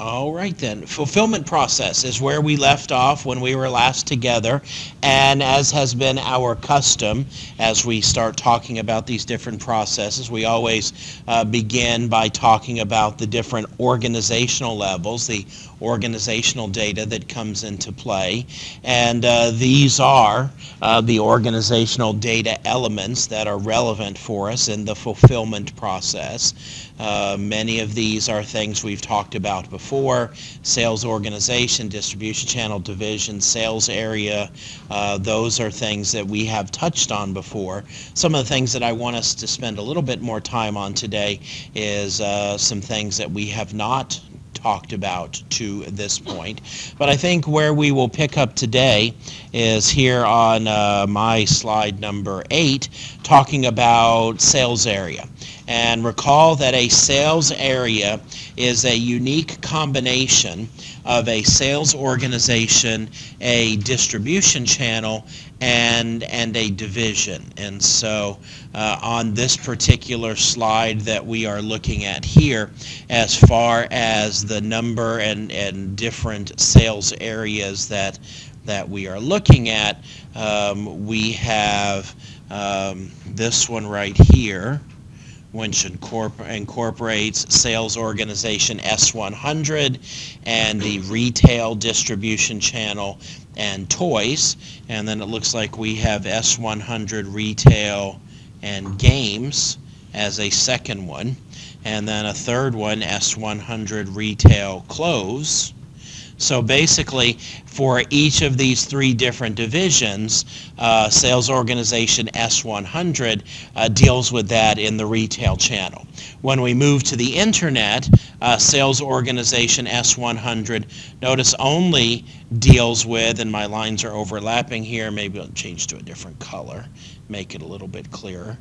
All right then. Fulfillment process is where we left off when we were last together. And as has been our custom, as we start talking about these different processes, we always uh, begin by talking about the different organizational levels, the organizational data that comes into play. And uh, these are uh, the organizational data elements that are relevant for us in the fulfillment process. Uh, many of these are things we've talked about before, sales organization, distribution channel division, sales area. Uh, those are things that we have touched on before. Some of the things that I want us to spend a little bit more time on today is uh, some things that we have not talked about to this point. But I think where we will pick up today is here on uh, my slide number eight, talking about sales area. And recall that a sales area is a unique combination of a sales organization, a distribution channel, and and a division. And so uh, on this particular slide that we are looking at here, as far as the number and, and different sales areas that that we are looking at, um, we have um, this one right here which incorporates sales organization S100 and the retail distribution channel and toys. And then it looks like we have S100 retail and games as a second one. And then a third one, S100 retail clothes. So basically, for each of these three different divisions, uh, sales organization S100 uh, deals with that in the retail channel. When we move to the internet, uh, sales organization S100, notice only deals with, and my lines are overlapping here, maybe I'll change to a different color, make it a little bit clearer.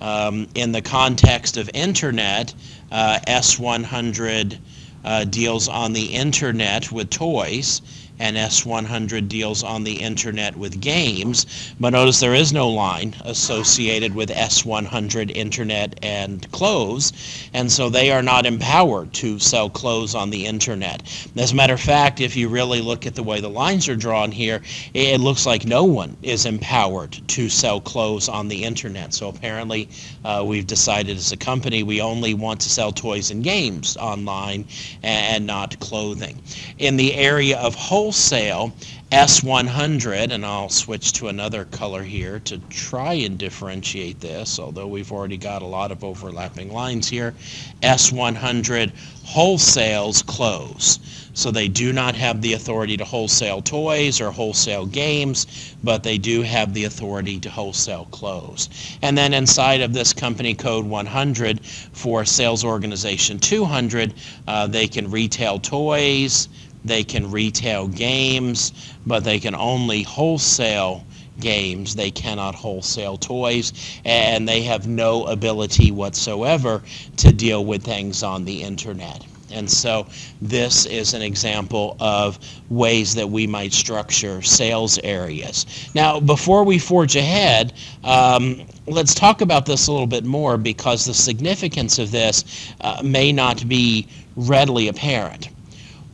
Um, in the context of internet, uh, S100 uh, deals on the internet with toys and S100 deals on the internet with games. But notice there is no line associated with S100 internet and clothes, and so they are not empowered to sell clothes on the internet. As a matter of fact, if you really look at the way the lines are drawn here, it looks like no one is empowered to sell clothes on the internet. So apparently, uh, we've decided as a company we only want to sell toys and games online and not clothing. In the area of wholesale, wholesale S100, and I'll switch to another color here to try and differentiate this, although we've already got a lot of overlapping lines here. S100 wholesales clothes. So they do not have the authority to wholesale toys or wholesale games, but they do have the authority to wholesale clothes. And then inside of this company code 100 for sales organization 200, uh, they can retail toys, they can retail games, but they can only wholesale games. They cannot wholesale toys, and they have no ability whatsoever to deal with things on the internet. And so this is an example of ways that we might structure sales areas. Now, before we forge ahead, um, let's talk about this a little bit more because the significance of this uh, may not be readily apparent.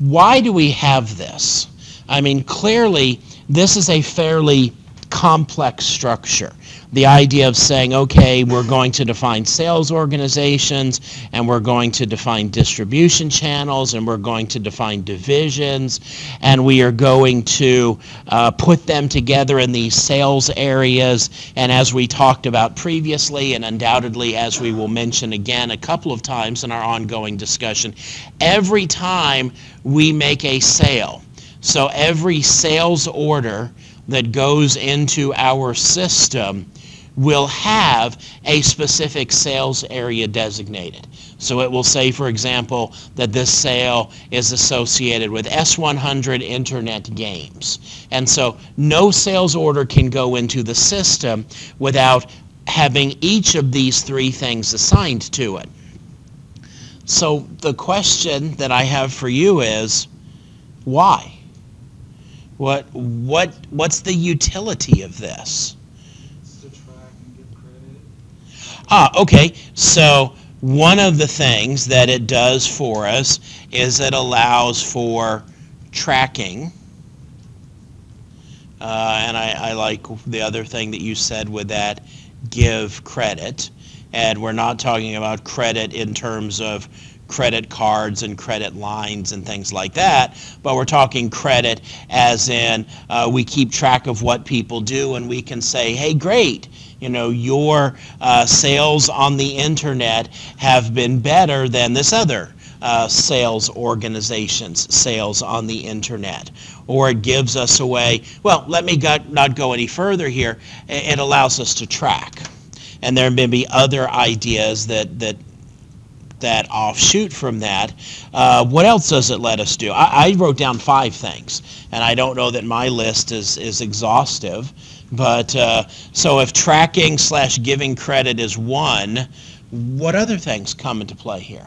Why do we have this? I mean, clearly, this is a fairly complex structure. The idea of saying, okay, we're going to define sales organizations and we're going to define distribution channels and we're going to define divisions and we are going to uh, put them together in these sales areas. And as we talked about previously, and undoubtedly as we will mention again a couple of times in our ongoing discussion, every time we make a sale, so every sales order that goes into our system will have a specific sales area designated. So it will say, for example, that this sale is associated with S100 Internet Games. And so no sales order can go into the system without having each of these three things assigned to it. So the question that I have for you is, why? What what what's the utility of this? to track and give credit. Ah, okay. So one of the things that it does for us is it allows for tracking. Uh, and I, I like the other thing that you said with that give credit. And we're not talking about credit in terms of credit cards and credit lines and things like that, but we're talking credit as in uh, we keep track of what people do and we can say, hey, great, you know, your uh, sales on the internet have been better than this other uh, sales organization's sales on the internet. Or it gives us a way, well, let me got, not go any further here. It allows us to track. And there may be other ideas that, that that offshoot from that. Uh, what else does it let us do? I, I, wrote down five things, and I don't know that my list is, is exhaustive. But uh, so if tracking slash giving credit is one, what other things come into play here?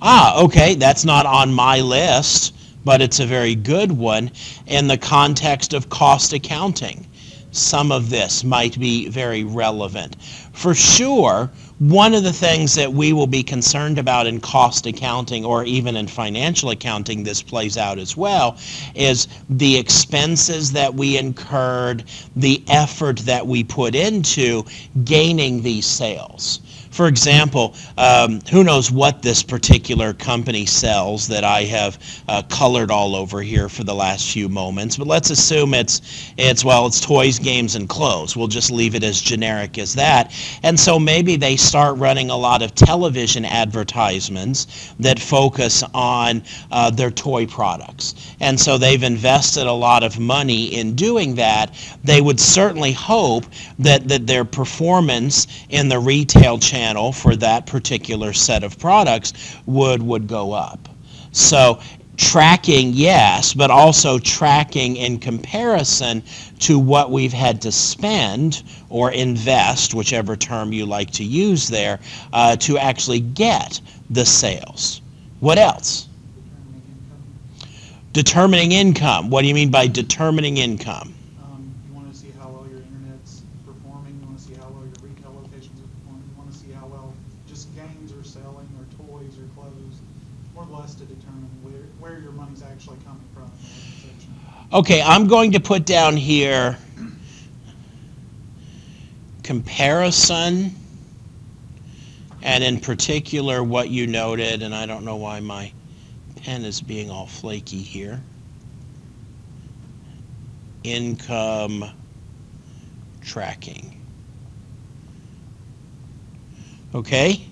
Ah, okay, that's not on my list, but it's a very good one in the context of cost accounting. Some of this might be very relevant. For sure, one of the things that we will be concerned about in cost accounting or even in financial accounting, this plays out as well, is the expenses that we incurred, the effort that we put into gaining these sales. For example, um, who knows what this particular company sells that I have uh, colored all over here for the last few moments, but let's assume it's, it's, well, it's toys, games, and clothes. We'll just leave it as generic as that. And so maybe they start running a lot of television advertisements that focus on uh, their toy products. And so they've invested a lot of money in doing that. They would certainly hope that, that their performance in the retail channel channel for that particular set of products would would go up. So tracking, yes, but also tracking in comparison to what we've had to spend or invest, whichever term you like to use there, uh, to actually get the sales. What else? Determining income. What do you mean by determining income? Okay, I'm going to put down here comparison and in particular what you noted, and I don't know why my pen is being all flaky here, income tracking. Okay?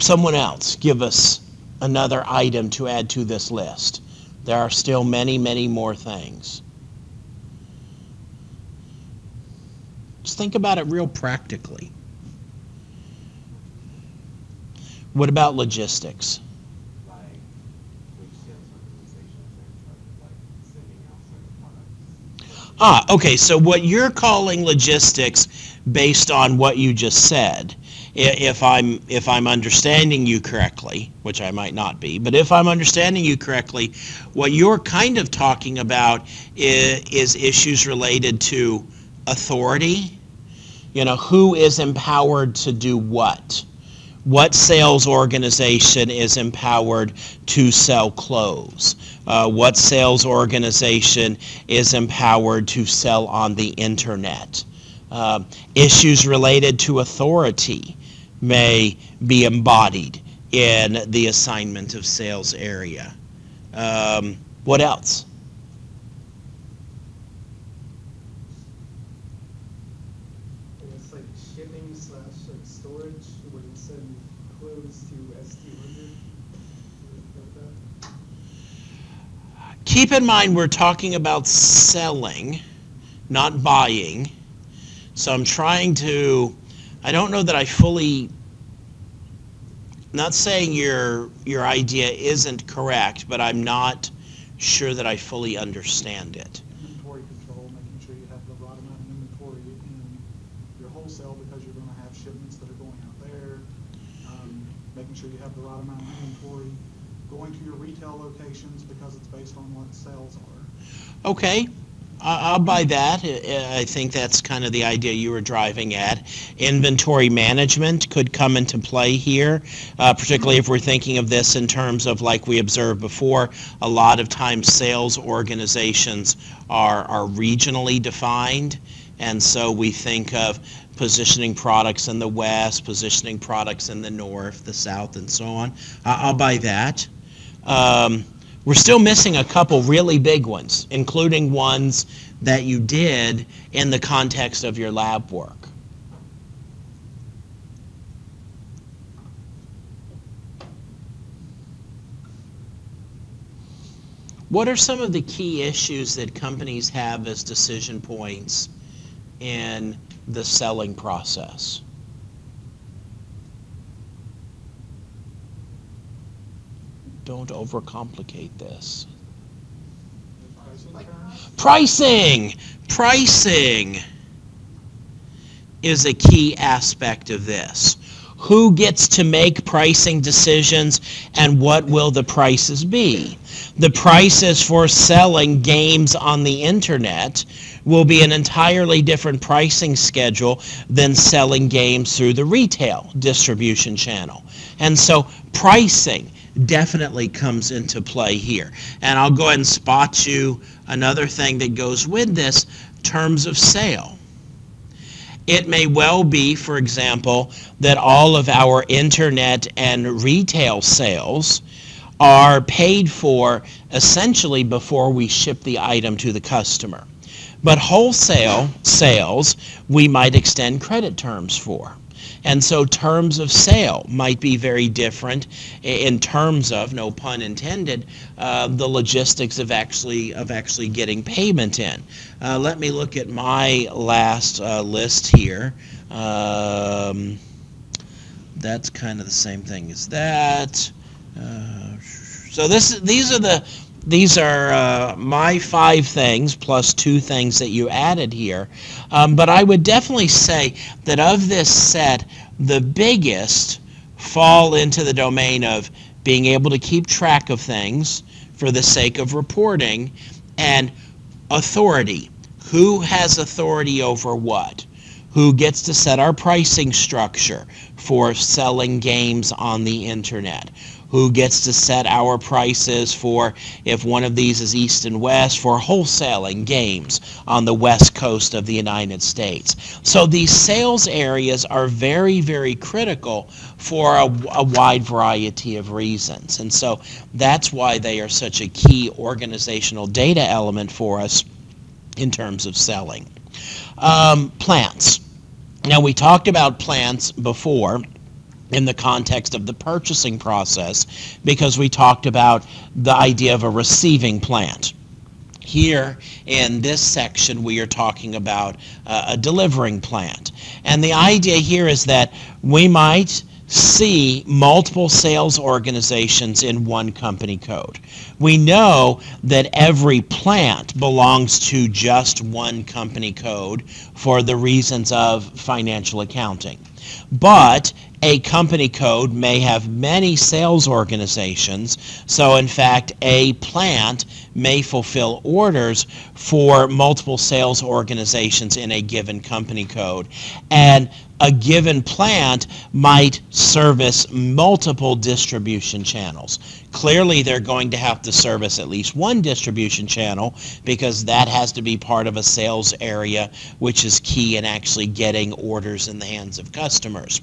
Someone else give us another item to add to this list. There are still many, many more things. Just think about it real practically. What about logistics? Ah, okay, so what you're calling logistics based on what you just said if I'm if I'm understanding you correctly, which I might not be, but if I'm understanding you correctly, what you're kind of talking about is, is issues related to authority. You know, who is empowered to do what? What sales organization is empowered to sell clothes? Uh, what sales organization is empowered to sell on the internet? Uh, issues related to authority may be embodied in the assignment of sales area. Um, what else? It's like shipping slash like storage where you send clothes to ST Keep in mind we're talking about selling, not buying. So I'm trying to I don't know that I fully, not saying your, your idea isn't correct, but I'm not sure that I fully understand it. Inventory control, making sure you have the right amount of inventory in your wholesale because you're going to have shipments that are going out there. Um, making sure you have the right amount of inventory. Going to your retail locations because it's based on what sales are. Okay. I'll buy that. I think that's kind of the idea you were driving at. Inventory management could come into play here, uh, particularly if we're thinking of this in terms of, like we observed before, a lot of times sales organizations are, are regionally defined. And so we think of positioning products in the west, positioning products in the north, the south, and so on. I'll buy that. Um, we're still missing a couple really big ones, including ones that you did in the context of your lab work. What are some of the key issues that companies have as decision points in the selling process? Don't overcomplicate this. Pricing? Pricing! Is a key aspect of this. Who gets to make pricing decisions and what will the prices be? The prices for selling games on the internet will be an entirely different pricing schedule than selling games through the retail distribution channel. And so pricing definitely comes into play here. And I'll go ahead and spot you another thing that goes with this, terms of sale. It may well be, for example, that all of our internet and retail sales are paid for essentially before we ship the item to the customer. But wholesale sales, we might extend credit terms for. And so terms of sale might be very different in terms of, no pun intended, uh, the logistics of actually of actually getting payment in. Uh, let me look at my last uh, list here. Um, that's kind of the same thing as that. Uh, so this these are the these are uh, my five things plus two things that you added here. Um, but I would definitely say that of this set, the biggest fall into the domain of being able to keep track of things for the sake of reporting and authority. Who has authority over what? Who gets to set our pricing structure for selling games on the internet? Who gets to set our prices for if one of these is east and west for wholesaling games on the west coast of the United States? So these sales areas are very, very critical for a, a wide variety of reasons. And so that's why they are such a key organizational data element for us in terms of selling. Um, plants. Now, we talked about plants before in the context of the purchasing process because we talked about the idea of a receiving plant. Here in this section, we are talking about uh, a delivering plant. And the idea here is that we might see multiple sales organizations in one company code. We know that every plant belongs to just one company code for the reasons of financial accounting. But a company code may have many sales organizations, so in fact, a plant may fulfill orders for multiple sales organizations in a given company code. And a given plant might service multiple distribution channels. Clearly, they're going to have to service at least one distribution channel because that has to be part of a sales area, which is key in actually getting orders in the hands of customers.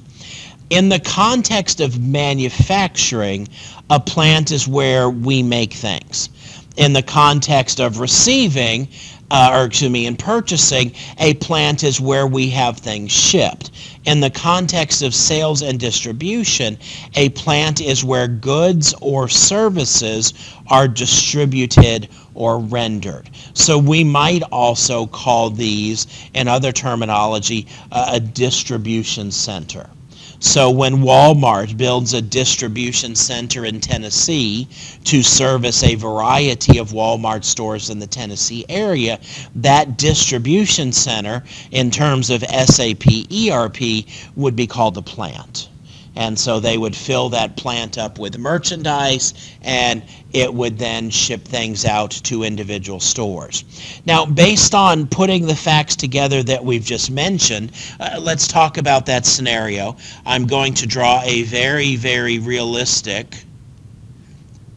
In the context of manufacturing, a plant is where we make things. In the context of receiving, uh, or excuse me, in purchasing, a plant is where we have things shipped. In the context of sales and distribution, a plant is where goods or services are distributed or rendered. So we might also call these, in other terminology, uh, a distribution center. So when Walmart builds a distribution center in Tennessee to service a variety of Walmart stores in the Tennessee area, that distribution center in terms of SAP ERP would be called a plant. And so they would fill that plant up with merchandise and it would then ship things out to individual stores. Now, based on putting the facts together that we've just mentioned, uh, let's talk about that scenario. I'm going to draw a very, very realistic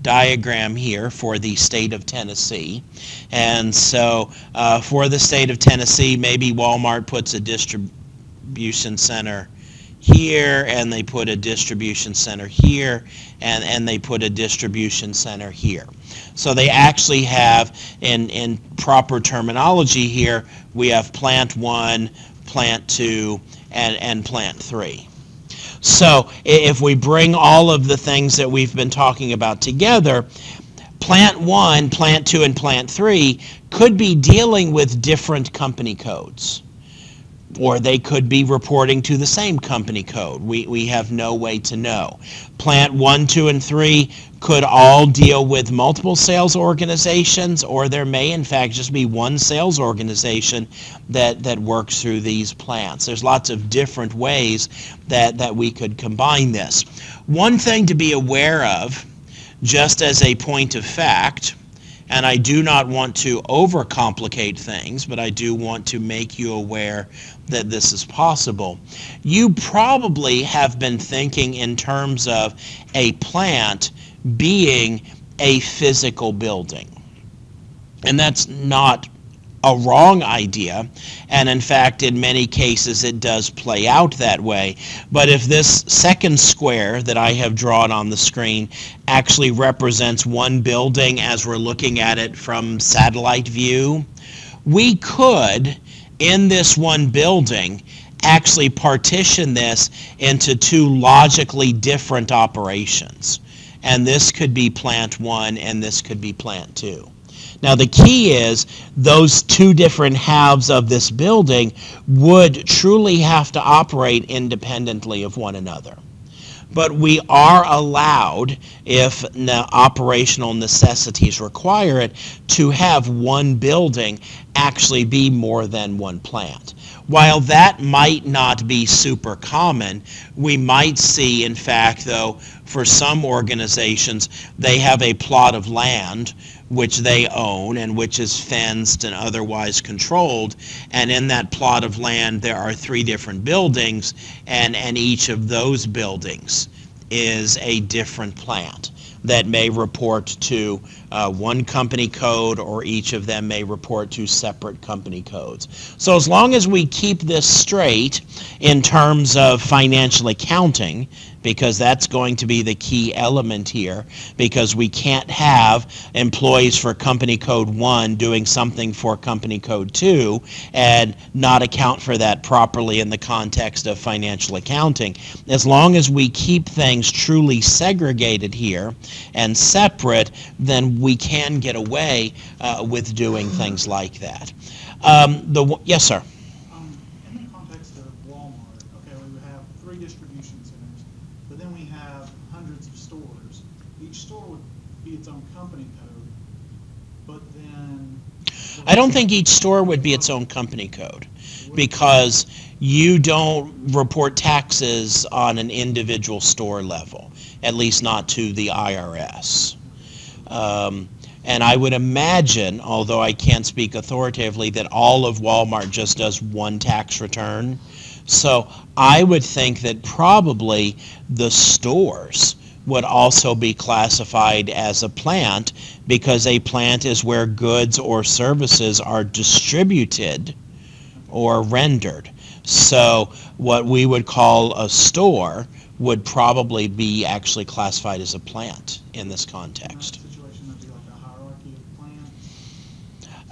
diagram here for the state of Tennessee. And so uh, for the state of Tennessee, maybe Walmart puts a distribution center here and they put a distribution center here and, and they put a distribution center here. So they actually have, in, in proper terminology here, we have plant one, plant two, and, and plant three. So if we bring all of the things that we've been talking about together, plant one, plant two, and plant three could be dealing with different company codes. Or they could be reporting to the same company code. We, we have no way to know. Plant one, two, and three could all deal with multiple sales organizations, or there may in fact just be one sales organization that, that works through these plants. There's lots of different ways that, that we could combine this. One thing to be aware of, just as a point of fact, and I do not want to overcomplicate things, but I do want to make you aware that this is possible. You probably have been thinking in terms of a plant being a physical building. And that's not a wrong idea. And in fact, in many cases, it does play out that way. But if this second square that I have drawn on the screen actually represents one building as we're looking at it from satellite view, we could, in this one building, actually partition this into two logically different operations and this could be plant one and this could be plant two. Now the key is those two different halves of this building would truly have to operate independently of one another. But we are allowed, if operational necessities require it, to have one building actually be more than one plant. While that might not be super common, we might see, in fact, though, for some organizations, they have a plot of land which they own and which is fenced and otherwise controlled. And in that plot of land, there are three different buildings, and, and each of those buildings is a different plant that may report to uh, one company code or each of them may report to separate company codes. So as long as we keep this straight in terms of financial accounting, because that's going to be the key element here because we can't have employees for company code 1 doing something for company code 2 and not account for that properly in the context of financial accounting. As long as we keep things truly segregated here and separate, then we can get away uh, with doing things like that. Um, the yes, sir. Um, in the context of Walmart, okay, we have three distribution centers, but then we have hundreds of stores. Each store would be its own company code, but then. I don't think each store would be its own company code because you don't report taxes on an individual store level, at least not to the IRS. Um, and I would imagine, although I can't speak authoritatively, that all of Walmart just does one tax return. So I would think that probably the stores would also be classified as a plant because a plant is where goods or services are distributed or rendered. So what we would call a store would probably be actually classified as a plant in this context.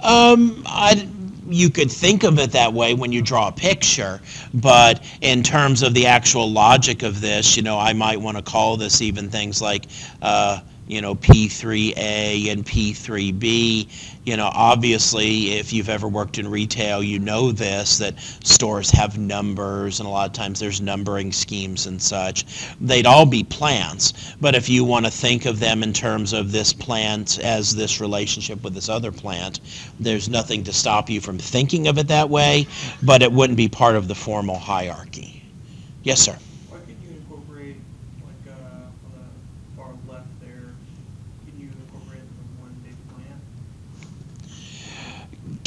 Um, I, you could think of it that way when you draw a picture, but in terms of the actual logic of this, you know, I might want to call this even things like uh, you know, P3A and P3B. You know, obviously, if you've ever worked in retail, you know this, that stores have numbers, and a lot of times there's numbering schemes and such. They'd all be plants, but if you want to think of them in terms of this plant as this relationship with this other plant, there's nothing to stop you from thinking of it that way, but it wouldn't be part of the formal hierarchy. Yes, sir. Why could you incorporate left there, can you incorporate it into one big plan?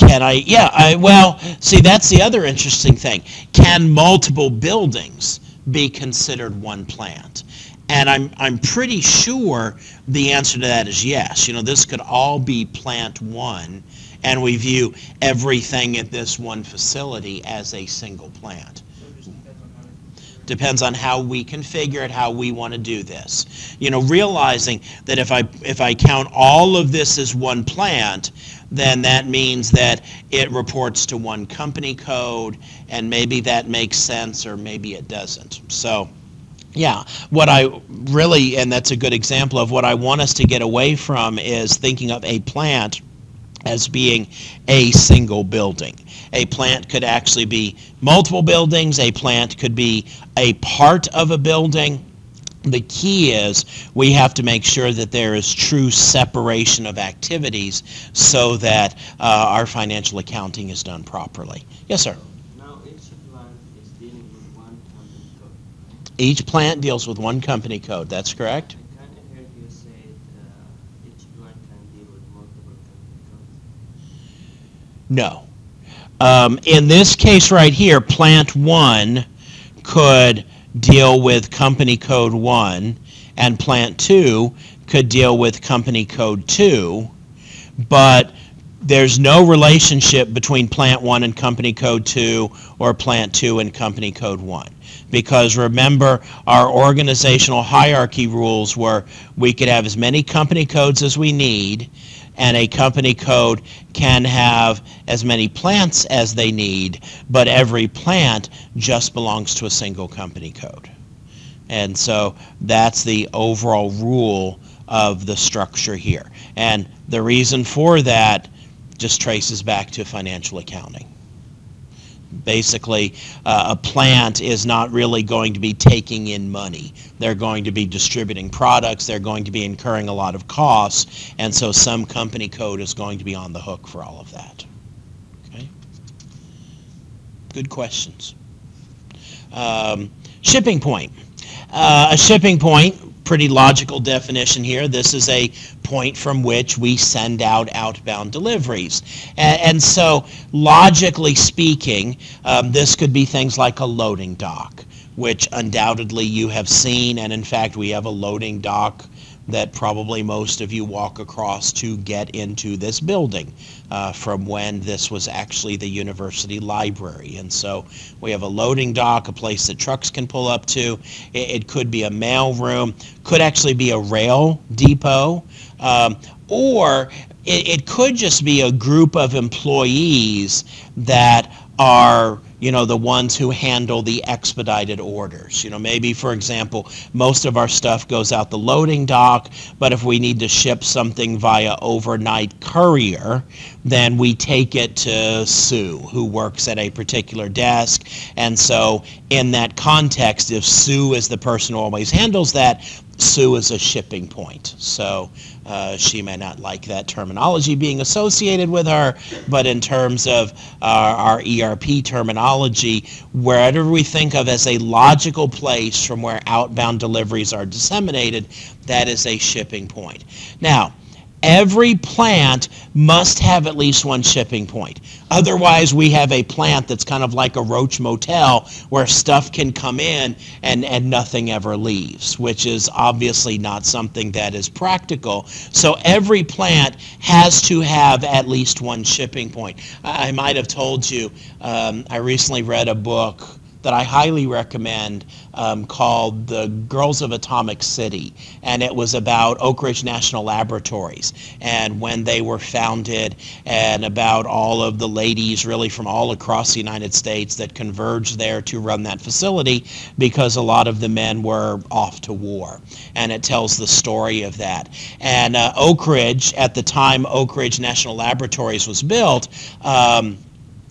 Can I, yeah, I, well, see, that's the other interesting thing. Can multiple buildings be considered one plant? And I'm, I'm pretty sure the answer to that is yes. You know, this could all be plant one, and we view everything at this one facility as a single plant. Depends on how we configure it, how we want to do this. You know, realizing that if I, if I count all of this as one plant, then that means that it reports to one company code, and maybe that makes sense, or maybe it doesn't. So, yeah, what I really, and that's a good example of what I want us to get away from is thinking of a plant as being a single building. A plant could actually be multiple buildings, a plant could be a part of a building. The key is we have to make sure that there is true separation of activities so that uh, our financial accounting is done properly. Yes, sir. Now each plant is dealing with one company code. Each plant deals with one company code. That's correct. I kind of heard you say uh, each plant can deal with multiple company codes. No. Um, in this case right here, plant one could deal with company code one, and plant two could deal with company code two, but there's no relationship between plant one and company code two or plant two and company code one. Because remember, our organizational hierarchy rules were we could have as many company codes as we need, and a company code can have as many plants as they need, but every plant just belongs to a single company code. And so that's the overall rule of the structure here. And the reason for that just traces back to financial accounting. Basically, uh, a plant is not really going to be taking in money. They're going to be distributing products, they're going to be incurring a lot of costs, and so some company code is going to be on the hook for all of that. Okay? Good questions. Um, shipping point. Uh, a shipping point, pretty logical definition here. This is a point from which we send out outbound deliveries. And, and so, logically speaking, um, this could be things like a loading dock, which undoubtedly you have seen. And in fact, we have a loading dock that probably most of you walk across to get into this building uh, from when this was actually the university library. And so we have a loading dock, a place that trucks can pull up to. It, it could be a mail room, could actually be a rail depot, um, or it, it could just be a group of employees that are you know the ones who handle the expedited orders. You know maybe for example most of our stuff goes out the loading dock but if we need to ship something via overnight courier then we take it to sue who works at a particular desk. And so in that context if sue is the person who always handles that sue is a shipping point. So uh, she may not like that terminology being associated with her, but in terms of our, our ERP terminology, wherever we think of as a logical place from where outbound deliveries are disseminated, that is a shipping point. Now, every plant must have at least one shipping point. Otherwise, we have a plant that's kind of like a roach motel where stuff can come in and, and nothing ever leaves, which is obviously not something that is practical. So every plant has to have at least one shipping point. I I might have told you, um, I recently read a book that I highly recommend um, called The Girls of Atomic City. And it was about Oak Ridge National Laboratories and when they were founded and about all of the ladies really from all across the United States that converged there to run that facility because a lot of the men were off to war. And it tells the story of that. And uh, Oak Ridge, at the time Oak Ridge National Laboratories was built, um,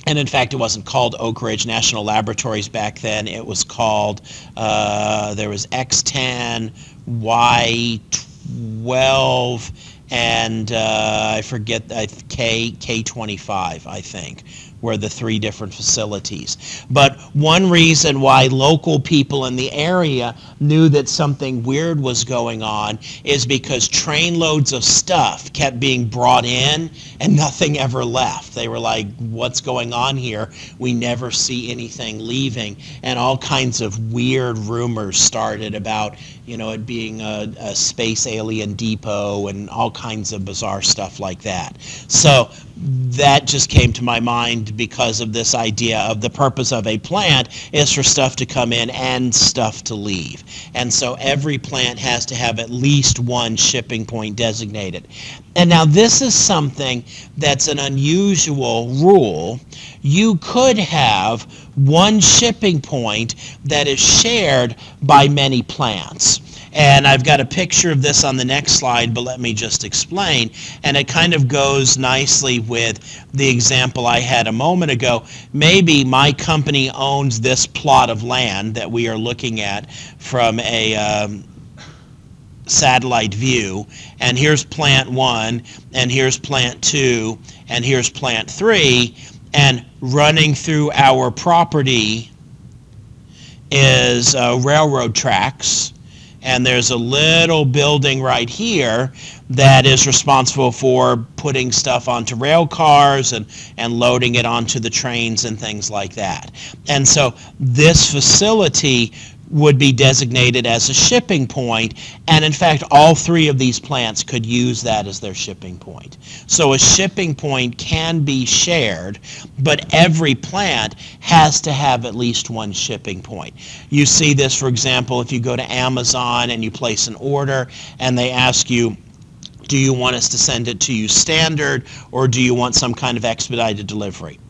and in fact, it wasn't called Oak Ridge National Laboratories back then. It was called, uh, there was X10, Y12, and uh, I forget, K, K25, I think, were the three different facilities. But one reason why local people in the area knew that something weird was going on is because trainloads of stuff kept being brought in and nothing ever left. They were like, what's going on here? We never see anything leaving. And all kinds of weird rumors started about, you know, it being a, a space alien depot and all kinds of bizarre stuff like that. So that just came to my mind because of this idea of the purpose of a plant is for stuff to come in and stuff to leave. And so every plant has to have at least one shipping point designated. And now this is something that's an unusual rule. You could have one shipping point that is shared by many plants. And I've got a picture of this on the next slide, but let me just explain. And it kind of goes nicely with the example I had a moment ago. Maybe my company owns this plot of land that we are looking at from a um, satellite view. And here's plant one, and here's plant two, and here's plant three. And running through our property is uh, railroad tracks and there's a little building right here that is responsible for putting stuff onto rail cars and, and loading it onto the trains and things like that. And so this facility would be designated as a shipping point, and in fact, all three of these plants could use that as their shipping point. So a shipping point can be shared, but every plant has to have at least one shipping point. You see this, for example, if you go to Amazon and you place an order and they ask you, do you want us to send it to you standard or do you want some kind of expedited delivery?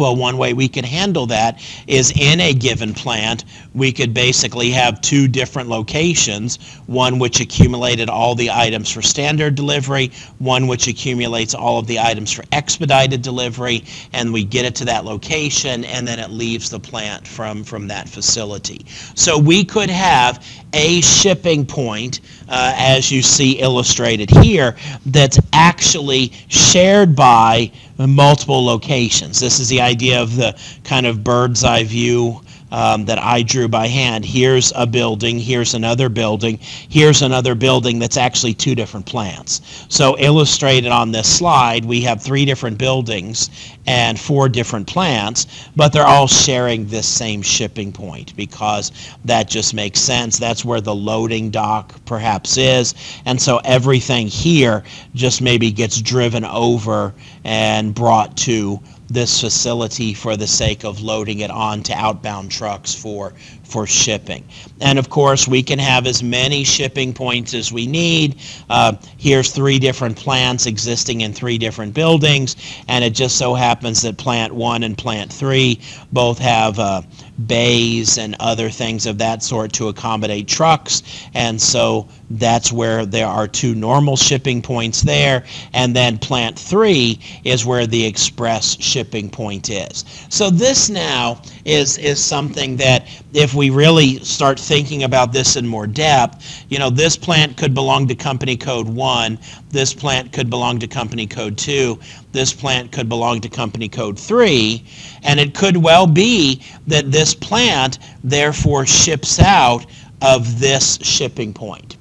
Well, one way we could handle that is in a given plant, we could basically have two different locations, one which accumulated all the items for standard delivery, one which accumulates all of the items for expedited delivery, and we get it to that location, and then it leaves the plant from, from that facility. So we could have a shipping point, uh, as you see illustrated here, that's actually shared by multiple locations. This is the of the kind of bird's eye view um, that I drew by hand. Here's a building, here's another building, here's another building that's actually two different plants. So illustrated on this slide, we have three different buildings and four different plants, but they're all sharing this same shipping point because that just makes sense. That's where the loading dock perhaps is. And so everything here just maybe gets driven over and brought to this facility for the sake of loading it onto outbound trucks for for shipping. And of course, we can have as many shipping points as we need. Uh, here's three different plants existing in three different buildings, and it just so happens that plant one and plant three both have uh, bays and other things of that sort to accommodate trucks. And so that's where there are two normal shipping points there. And then plant three is where the express shipping point is. So this now is, is something that if we really start thinking about this in more depth, you know, this plant could belong to company code one, this plant could belong to company code two, this plant could belong to company code three, and it could well be that this plant therefore ships out of this shipping point.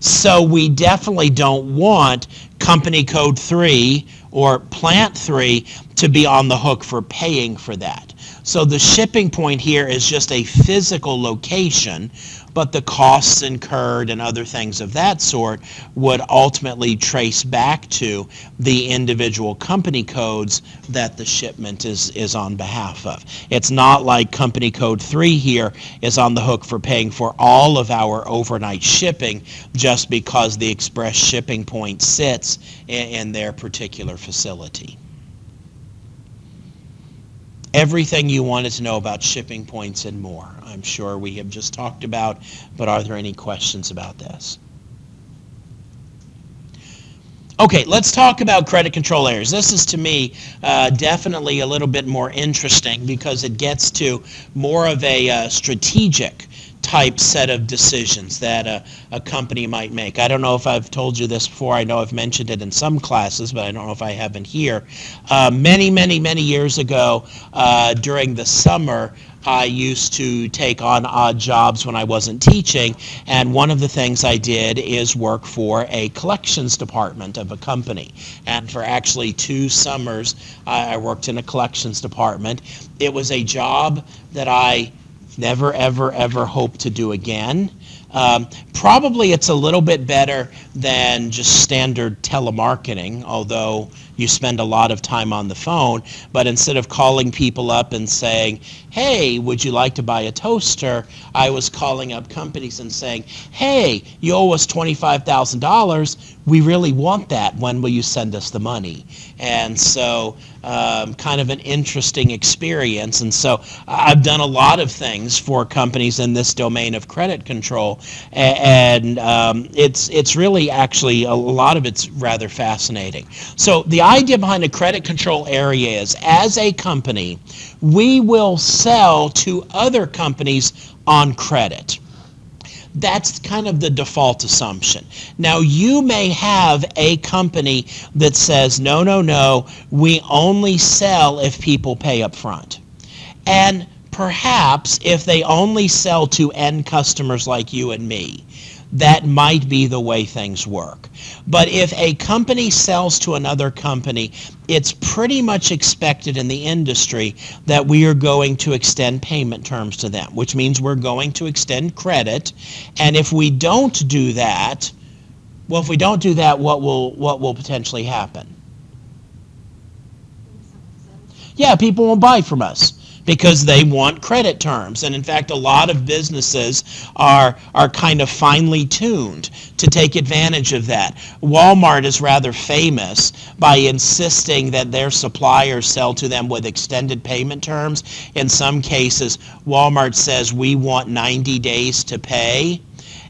So we definitely don't want company code 3 or plant 3 to be on the hook for paying for that. So the shipping point here is just a physical location, but the costs incurred and other things of that sort would ultimately trace back to the individual company codes that the shipment is, is on behalf of. It's not like company code 3 here is on the hook for paying for all of our overnight shipping just because the express shipping point sits in, in their particular facility everything you wanted to know about shipping points and more. I'm sure we have just talked about, but are there any questions about this? Okay, let's talk about credit control areas. This is to me uh, definitely a little bit more interesting because it gets to more of a uh, strategic type set of decisions that a, a company might make. I don't know if I've told you this before. I know I've mentioned it in some classes, but I don't know if I haven't here. Uh, many, many, many years ago, uh, during the summer, I used to take on odd jobs when I wasn't teaching, and one of the things I did is work for a collections department of a company. And for actually two summers, I worked in a collections department. It was a job that I never, ever, ever hope to do again. Um, probably it's a little bit better than just standard telemarketing, although you spend a lot of time on the phone. But instead of calling people up and saying, hey, would you like to buy a toaster? I was calling up companies and saying, hey, you owe us $25,000. We really want that. When will you send us the money? And so um, kind of an interesting experience. And so I've done a lot of things for companies in this domain of credit control. And um, it's, it's really actually, a lot of it's rather fascinating. So the idea behind a credit control area is as a company, we will sell to other companies on credit. That's kind of the default assumption. Now, you may have a company that says, no, no, no, we only sell if people pay up front. And perhaps if they only sell to end customers like you and me, that might be the way things work. But if a company sells to another company, it's pretty much expected in the industry that we are going to extend payment terms to them, which means we're going to extend credit. And if we don't do that, well, if we don't do that, what will what will potentially happen? Yeah, people won't buy from us because they want credit terms. And in fact, a lot of businesses are, are kind of finely tuned to take advantage of that. Walmart is rather famous by insisting that their suppliers sell to them with extended payment terms. In some cases, Walmart says we want 90 days to pay.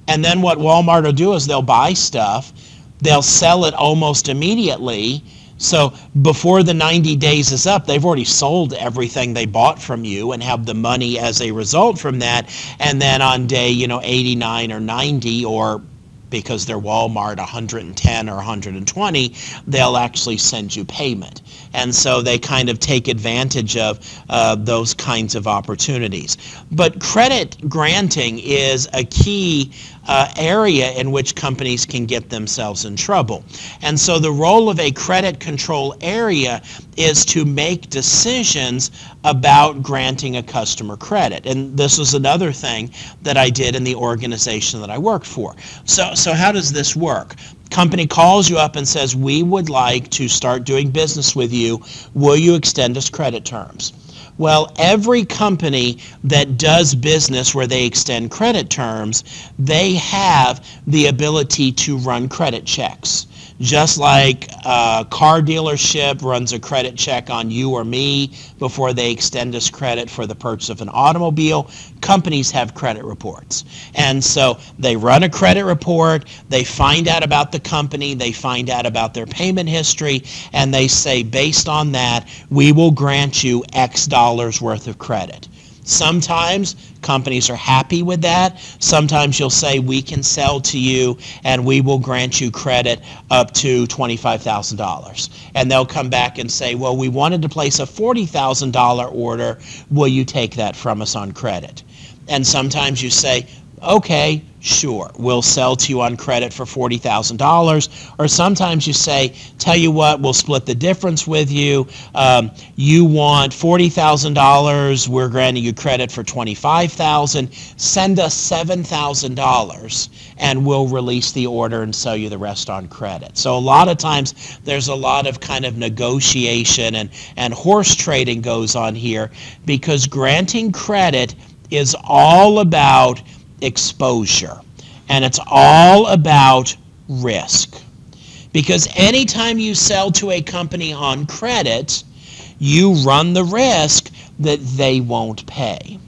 And then what Walmart will do is they'll buy stuff, they'll sell it almost immediately so before the 90 days is up, they've already sold everything they bought from you and have the money as a result from that. And then on day, you know, 89 or 90 or because they're Walmart 110 or 120, they'll actually send you payment. And so they kind of take advantage of uh, those kinds of opportunities. But credit granting is a key uh, area in which companies can get themselves in trouble. And so the role of a credit control area is to make decisions about granting a customer credit. And this was another thing that I did in the organization that I worked for. So, so how does this work? Company calls you up and says, we would like to start doing business with you. Will you extend us credit terms? Well, every company that does business where they extend credit terms, they have the ability to run credit checks just like a car dealership runs a credit check on you or me before they extend us credit for the purchase of an automobile, companies have credit reports. And so they run a credit report, they find out about the company, they find out about their payment history, and they say, based on that, we will grant you X dollars worth of credit. Sometimes companies are happy with that. Sometimes you'll say we can sell to you and we will grant you credit up to $25,000. And they'll come back and say, well, we wanted to place a $40,000 order. Will you take that from us on credit? And sometimes you say, okay, sure, we'll sell to you on credit for $40,000. Or sometimes you say, tell you what, we'll split the difference with you. Um, you want $40,000, we're granting you credit for $25,000. Send us $7,000 and we'll release the order and sell you the rest on credit. So a lot of times there's a lot of kind of negotiation and, and horse trading goes on here because granting credit is all about exposure. And it's all about risk. Because anytime you sell to a company on credit, you run the risk that they won't pay.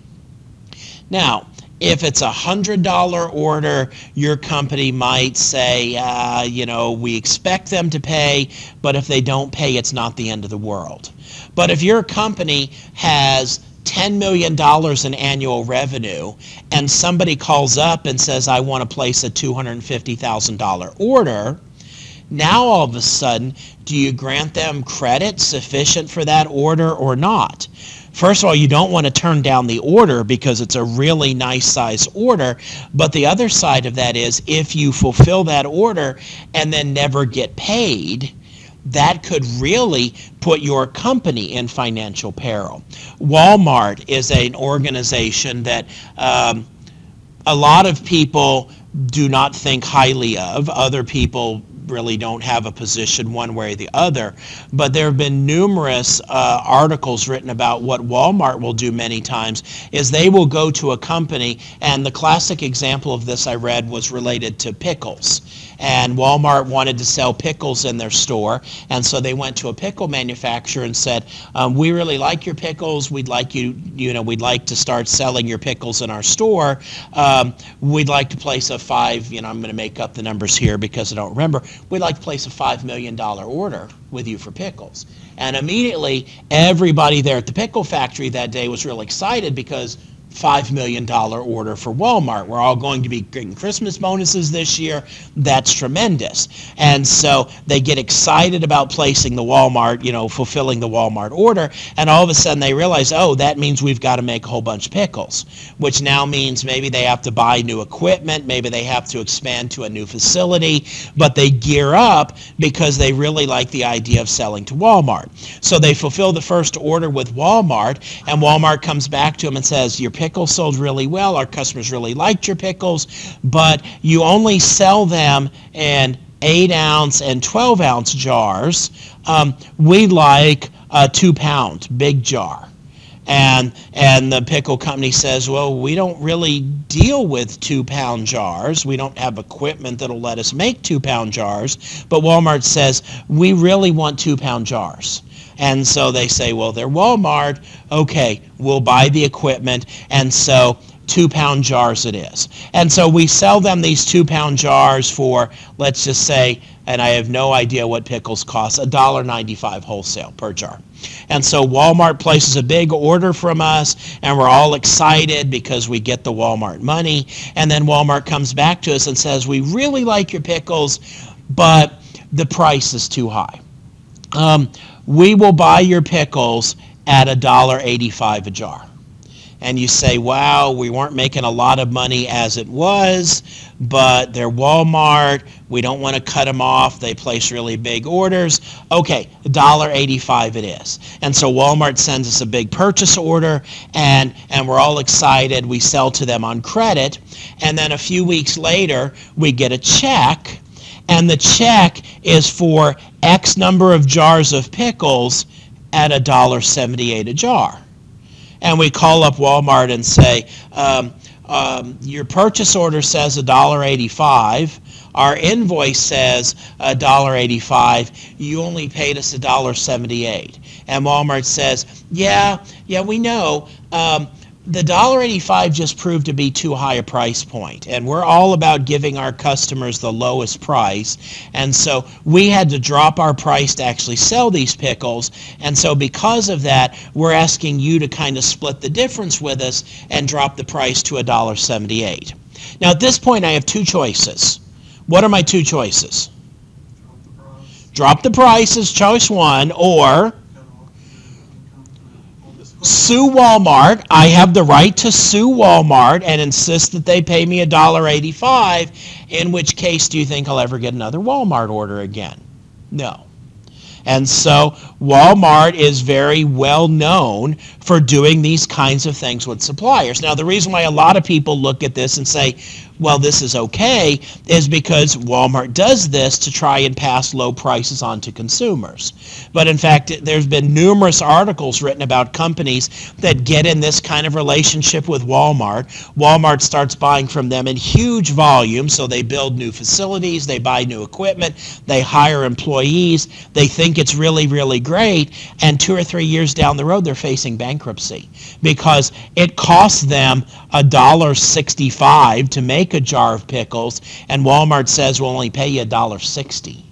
Now, if it's a hundred dollar order, your company might say, uh, you know, we expect them to pay, but if they don't pay, it's not the end of the world. But if your company has $10 million in annual revenue and somebody calls up and says, I want to place a $250,000 order, now all of a sudden, do you grant them credit sufficient for that order or not? First of all, you don't want to turn down the order because it's a really nice size order. But the other side of that is if you fulfill that order and then never get paid, that could really put your company in financial peril. Walmart is an organization that um, a lot of people do not think highly of. Other people really don't have a position one way or the other. But there have been numerous uh, articles written about what Walmart will do many times is they will go to a company, and the classic example of this I read was related to pickles and Walmart wanted to sell pickles in their store, and so they went to a pickle manufacturer and said, um, "We really like your pickles. We'd like you, you know, we'd like to start selling your pickles in our store. Um, we'd like to place a five, you know, I'm going to make up the numbers here because I don't remember. We'd like to place a five million dollar order with you for pickles." And immediately, everybody there at the pickle factory that day was real excited because $5 million order for Walmart. We're all going to be getting Christmas bonuses this year. That's tremendous. And so they get excited about placing the Walmart, you know, fulfilling the Walmart order. And all of a sudden they realize, oh, that means we've got to make a whole bunch of pickles, which now means maybe they have to buy new equipment. Maybe they have to expand to a new facility. But they gear up because they really like the idea of selling to Walmart. So they fulfill the first order with Walmart, and Walmart comes back to them and says, your pickles sold really well. Our customers really liked your pickles, but you only sell them in 8 ounce and 12 ounce jars. Um, we like a two pound big jar. And, and the pickle company says, well, we don't really deal with two pound jars. We don't have equipment that'll let us make two pound jars. But Walmart says, we really want two pound jars. And so they say, well, they're Walmart. Okay, we'll buy the equipment. And so two pound jars it is. And so we sell them these two pound jars for, let's just say, and I have no idea what pickles cost, $1.95 wholesale per jar. And so Walmart places a big order from us, and we're all excited because we get the Walmart money. And then Walmart comes back to us and says, We really like your pickles, but the price is too high. Um, we will buy your pickles at $1.85 a jar. And you say, wow, we weren't making a lot of money as it was, but they're Walmart. We don't want to cut them off. They place really big orders. Okay, $1.85 it is. And so Walmart sends us a big purchase order, and, and we're all excited. We sell to them on credit. And then a few weeks later, we get a check and the check is for X number of jars of pickles at a dollar seventy-eight a jar. And we call up Walmart and say, um, um, your purchase order says a dollar eighty-five. Our invoice says a dollar eighty-five. You only paid us a dollar seventy-eight. And Walmart says, yeah, yeah, we know. Um, the $1.85 just proved to be too high a price point and we're all about giving our customers the lowest price. And so we had to drop our price to actually sell these pickles. And so because of that we're asking you to kind of split the difference with us and drop the price to $1.78 now at this point i have two choices. What are my two choices? Drop the price. As choice one or sue Walmart. I have the right to sue Walmart and insist that they pay me $1.85. In which case, do you think I'll ever get another Walmart order again? No. And so Walmart is very well known for doing these kinds of things with suppliers. Now, the reason why a lot of people look at this and say, well, this is okay, is because Walmart does this to try and pass low prices on to consumers. But in fact, there's been numerous articles written about companies that get in this kind of relationship with Walmart. Walmart starts buying from them in huge volumes, so they build new facilities, they buy new equipment, they hire employees, they think it's really, really great, and two or three years down the road, they're facing bankruptcy because it costs them a dollar sixty-five to make a jar of pickles, and Walmart says we'll only pay you a dollar sixty.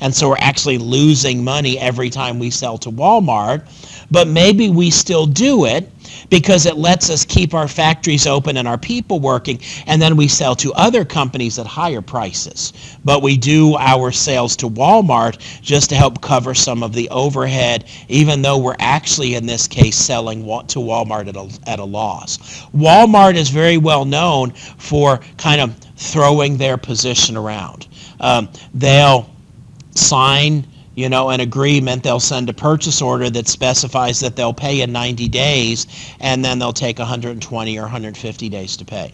and so we're actually losing money every time we sell to Walmart. But maybe we still do it because it lets us keep our factories open and our people working, and then we sell to other companies at higher prices. But we do our sales to Walmart just to help cover some of the overhead, even though we're actually, in this case, selling to Walmart at a, at a loss. Walmart is very well known for kind of throwing their position around. Um, they'll sign you know, an agreement, they'll send a purchase order that specifies that they'll pay in 90 days, and then they'll take 120 or 150 days to pay.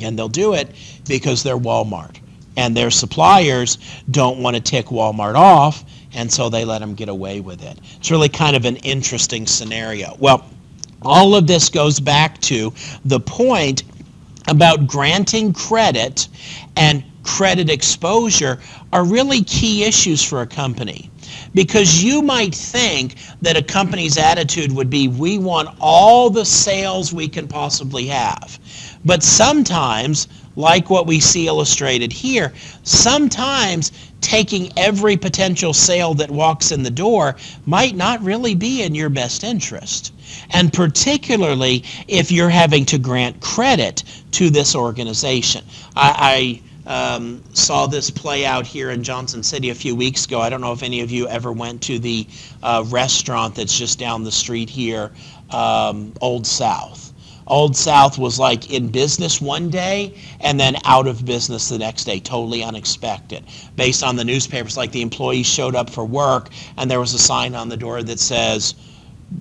And they'll do it because they're Walmart. And their suppliers don't want to tick Walmart off, and so they let them get away with it. It's really kind of an interesting scenario. Well, all of this goes back to the point about granting credit and credit exposure are really key issues for a company. Because you might think that a company's attitude would be, we want all the sales we can possibly have. But sometimes, like what we see illustrated here, sometimes taking every potential sale that walks in the door might not really be in your best interest. And particularly if you're having to grant credit to this organization. I, I um, saw this play out here in Johnson City a few weeks ago. I don't know if any of you ever went to the uh, restaurant that's just down the street here, um, Old South. Old South was like in business one day and then out of business the next day, totally unexpected. Based on the newspapers, like the employees showed up for work and there was a sign on the door that says,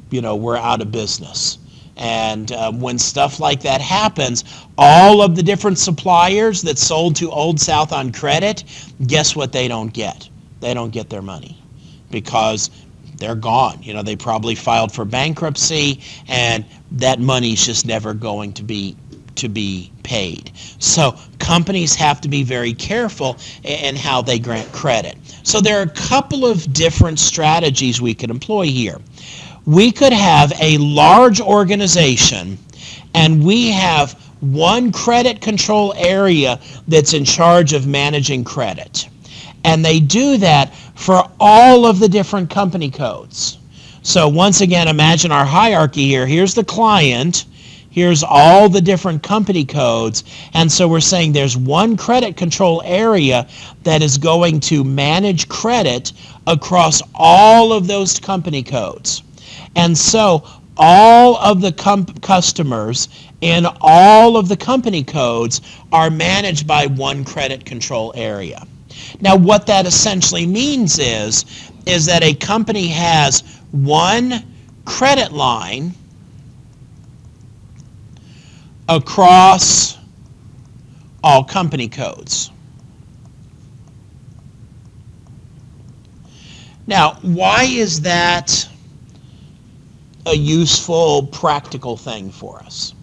you know, we're out of business. And uh, when stuff like that happens, all of the different suppliers that sold to Old South on credit, guess what they don't get? They don't get their money because they're gone. You know, they probably filed for bankruptcy and that money's just never going to be to be paid. So companies have to be very careful in how they grant credit. So there are a couple of different strategies we could employ here we could have a large organization and we have one credit control area that's in charge of managing credit. And they do that for all of the different company codes. So once again, imagine our hierarchy here. Here's the client. Here's all the different company codes. And so we're saying there's one credit control area that is going to manage credit across all of those company codes. And so all of the customers in all of the company codes are managed by one credit control area. Now what that essentially means is is that a company has one credit line across all company codes. Now, why is that a useful, practical thing for us.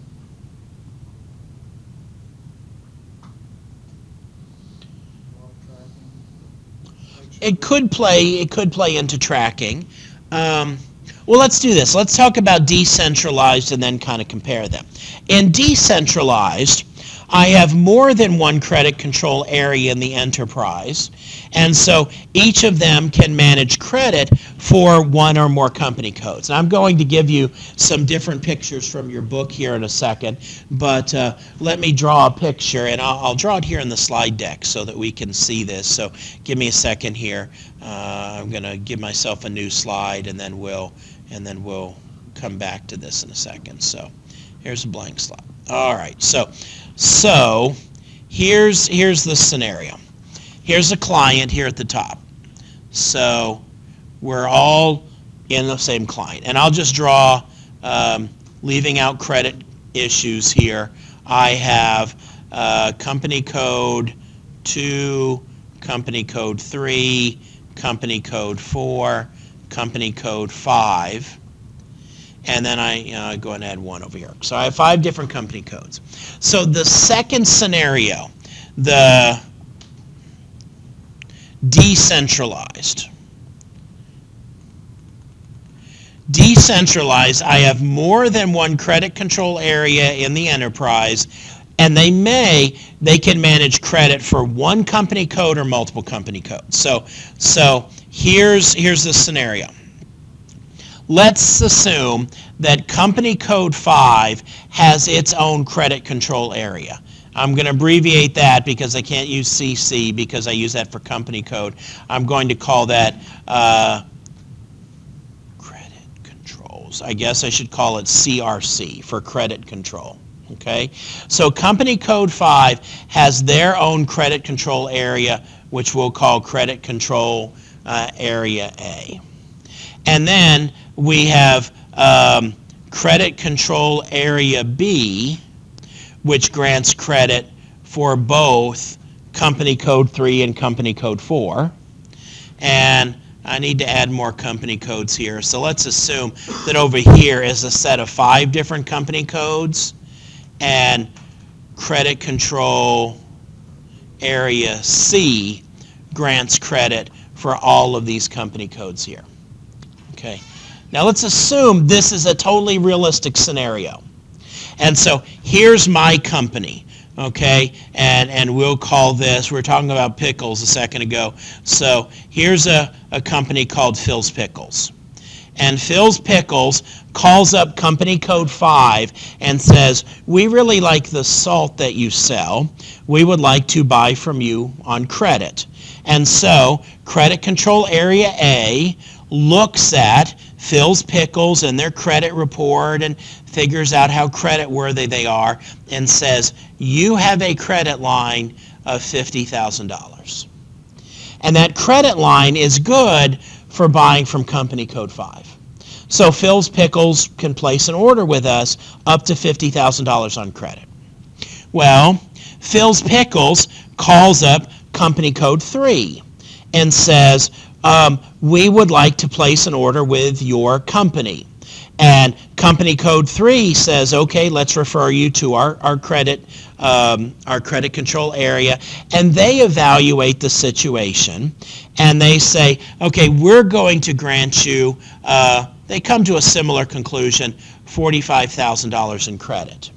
It could play. It could play into tracking. Um, well, let's do this. Let's talk about decentralized and then kind of compare them. In decentralized, I have more than one credit control area in the enterprise, and so each of them can manage credit for one or more company codes. And I'm going to give you some different pictures from your book here in a second, but uh, let me draw a picture, and I'll, I'll, draw it here in the slide deck so that we can see this. So give me a second here. Uh, I'm going to give myself a new slide, and then we'll and then we'll come back to this in a second. So here's a blank slide. All right. So so here's here's the scenario. Here's a client here at the top. So we're all in the same client. And I'll just draw, um, leaving out credit issues here. I have uh, company code 2, company code 3, company code 4, company code 5 and then I uh, go and add one over here. So I have five different company codes. So the second scenario, the decentralized. Decentralized, I have more than one credit control area in the enterprise, And they may, they can manage credit for one company code or multiple company codes. So, so here's, here's the scenario. Let's assume that company code 5 has its own credit control area. I'm going to abbreviate that because I can't use CC because I use that for company code. I'm going to call that uh, credit controls. I guess I should call it CRC for credit control. Okay, so company code 5 has their own credit control area, which we'll call credit control uh, area A. And then we have um, credit control area B, which grants credit for both company code 3 and company code 4. And I need to add more company codes here. So let's assume that over here is a set of five different company codes and credit control area C grants credit for all of these company codes here. Okay. Now let's assume this is a totally realistic scenario. And so here's my company, okay? And and we'll call this, we are talking about pickles a second ago. So here's a, a company called Phil's Pickles. And Phil's Pickles calls up company code 5 and says, we really like the salt that you sell. We would like to buy from you on credit. And so credit control area A looks at Phil's Pickles and their credit report and figures out how credit worthy they are and says, you have a credit line of $50,000. And that credit line is good for buying from company code 5. So Phil's Pickles can place an order with us up to $50,000 on credit. Well, Phil's Pickles calls up company code 3 and says, um, we would like to place an order with your company. And company code 3 says, okay, let's refer you to our, our credit um, our credit control area, and they evaluate the situation, and they say, okay, we're going to grant you, uh, they come to a similar conclusion, $45,000 in credit.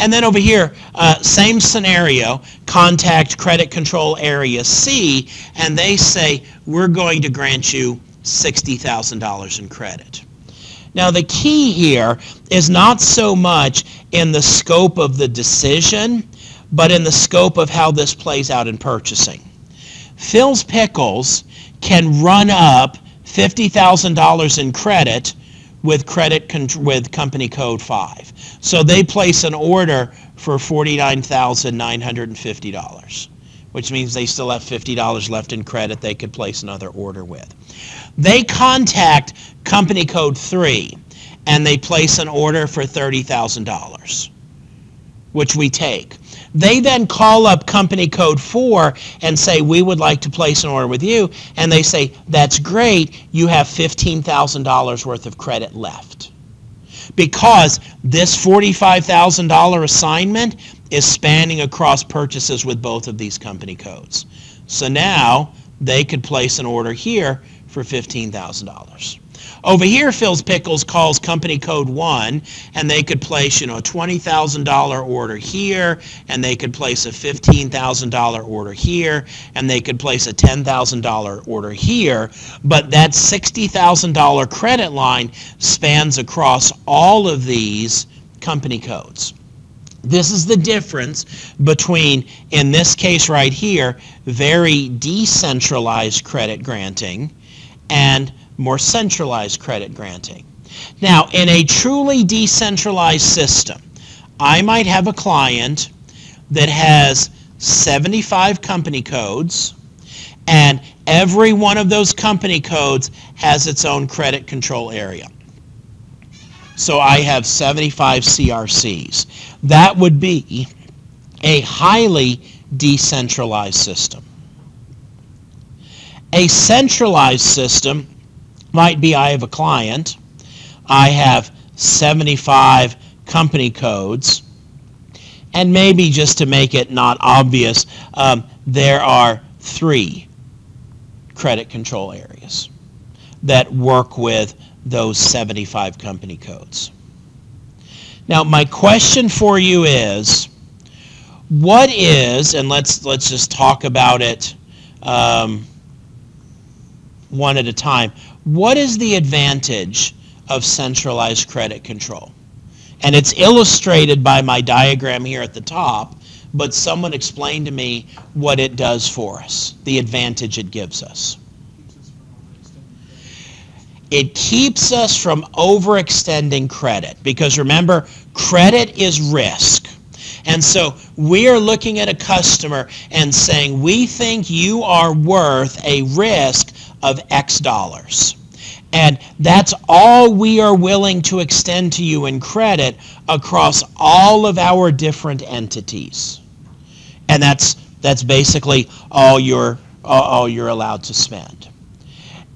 And then over here, uh, same scenario, contact credit control area C, and they say, we're going to grant you $60,000 in credit. Now, the key here is not so much in the scope of the decision, but in the scope of how this plays out in purchasing. Phil's Pickles can run up $50,000 in credit with credit with company code 5. So they place an order for $49,950, which means they still have $50 left in credit they could place another order with. They contact company code 3 and they place an order for $30,000, which we take. They then call up company code 4 and say, we would like to place an order with you. And they say, that's great. You have $15,000 worth of credit left. Because this $45,000 assignment is spanning across purchases with both of these company codes. So now they could place an order here for $15,000. Over here, Phil's Pickles calls company code 1, and they could place, you know, a $20,000 order here, and they could place a $15,000 order here, and they could place a $10,000 order here. But that $60,000 credit line spans across all of these company codes. This is the difference between, in this case right here, very decentralized credit granting and more centralized credit granting. Now, in a truly decentralized system, I might have a client that has 75 company codes, and every one of those company codes has its own credit control area. So I have 75 CRCs. That would be a highly decentralized system. A centralized system. Might be I have a client, I have 75 company codes, and maybe just to make it not obvious, um, there are three credit control areas that work with those 75 company codes. Now, my question for you is, what is, and let's, let's just talk about it um, one at a time. What is the advantage of centralized credit control? And it's illustrated by my diagram here at the top, but someone explain to me what it does for us, the advantage it gives us. It keeps us from overextending credit because remember, credit is risk. And so we are looking at a customer and saying, we think you are worth a risk of X dollars. And that's all we are willing to extend to you in credit across all of our different entities. And that's, that's basically all you're, all- you're allowed to spend.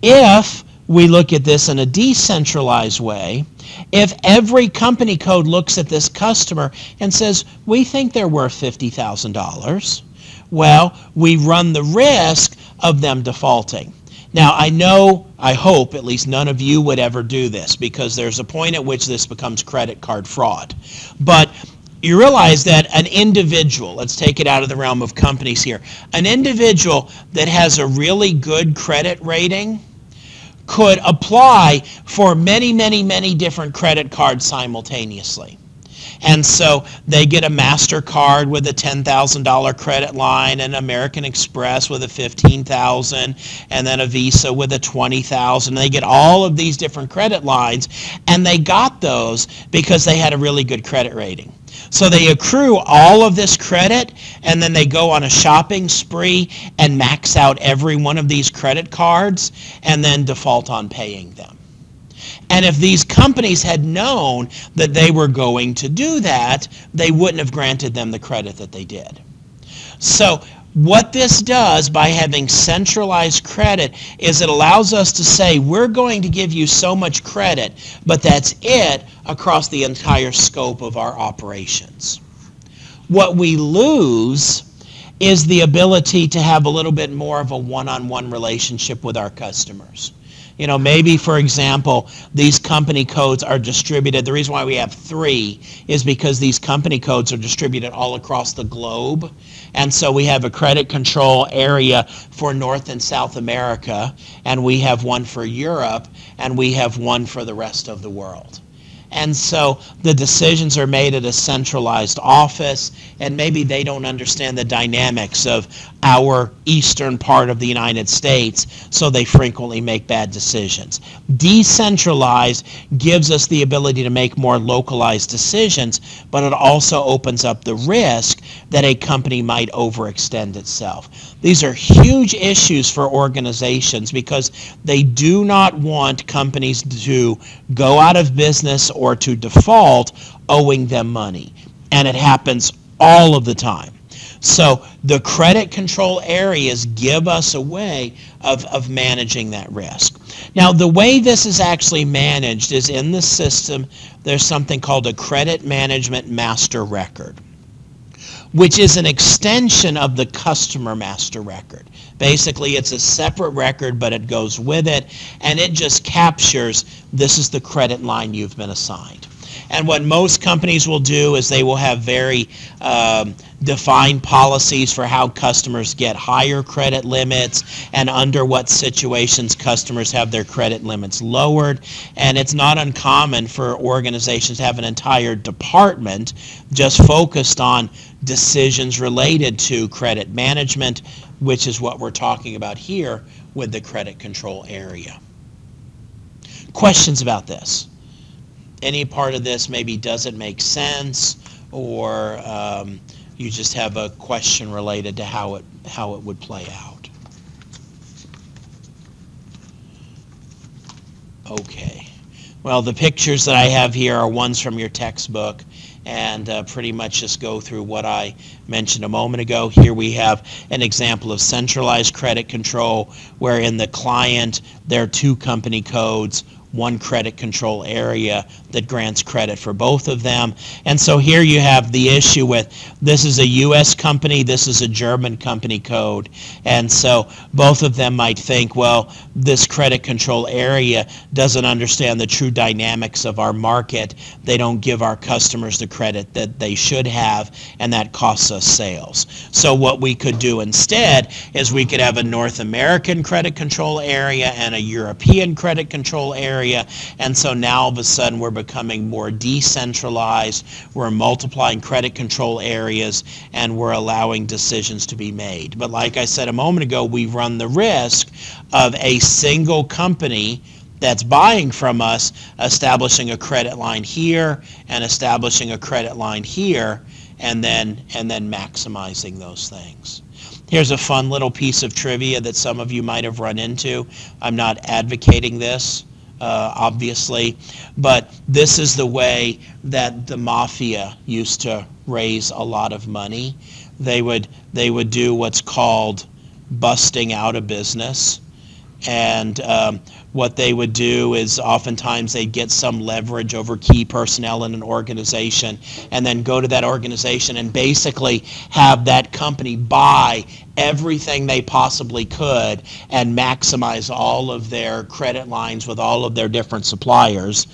If we look at this in a decentralized way, if every company code looks at this customer and says, we think they're worth $50,000, well, we run the risk of them defaulting. Now, I know, I hope at least none of you would ever do this because there's a point at which this becomes credit card fraud. But you realize that an individual, let's take it out of the realm of companies here, an individual that has a really good credit rating could apply for many, many, many different credit cards simultaneously. And so they get a MasterCard with a $10,000 credit line, an American Express with a 15,000, and then a Visa with a 20,000. They get all of these different credit lines, and they got those because they had a really good credit rating. So they accrue all of this credit, and then they go on a shopping spree and max out every one of these credit cards, and then default on paying them. And if these companies had known that they were going to do that, they wouldn't have granted them the credit that they did. So what this does by having centralized credit is it allows us to say, we're going to give you so much credit, but that's it across the entire scope of our operations. What we lose is the ability to have a little bit more of a one-on-one relationship with our customers. You know, maybe, for example, these company codes are distributed. The reason why we have three is because these company codes are distributed all across the globe. And so we have a credit control area for North and South America, and we have one for Europe, and we have one for the rest of the world. And so the decisions are made at a centralized office, and maybe they don't understand the dynamics of our eastern part of the United States, so they frequently make bad decisions. Decentralized gives us the ability to make more localized decisions, but it also opens up the risk that a company might overextend itself. These are huge issues for organizations because they do not want companies to go out of business or to default owing them money. And it happens all of the time. So the credit control areas give us a way of, of managing that risk. Now, the way this is actually managed is in the system, there's something called a credit management master record which is an extension of the customer master record. Basically, it's a separate record, but it goes with it, and it just captures this is the credit line you've been assigned. And what most companies will do is they will have very um, defined policies for how customers get higher credit limits and under what situations customers have their credit limits lowered. And it's not uncommon for organizations to have an entire department just focused on decisions related to credit management, which is what we're talking about here with the credit control area. Questions about this? Any part of this maybe doesn't make sense, or um, you just have a question related to how it how it would play out. Okay. Well, the pictures that I have here are ones from your textbook and uh, pretty much just go through what I mentioned a moment ago. Here we have an example of centralized credit control where in the client there are two company codes. One credit control area that grants credit for both of them. And so here you have the issue with this is a U.S. company, this is a German company code. And so both of them might think, well, this credit control area doesn't understand the true dynamics of our market. They don't give our customers the credit that they should have, and that costs us sales. So what we could do instead is we could have a North American credit control area and a European credit control area. And so now all of a sudden we're becoming more decentralized. We're multiplying credit control areas and we're allowing decisions to be made. But like I said a moment ago, we run the risk of a single company that's buying from us establishing a credit line here and establishing a credit line here and then and then maximizing those things. Here's a fun little piece of trivia that some of you might have run into. I'm not advocating this, uh, obviously, but this is the way that the mafia used to raise a lot of money. They would they would do what's called busting out a business, and um, what they would do is oftentimes they'd get some leverage over key personnel in an organization and then go to that organization and basically have that company buy everything they possibly could and maximize all of their credit lines with all of their different suppliers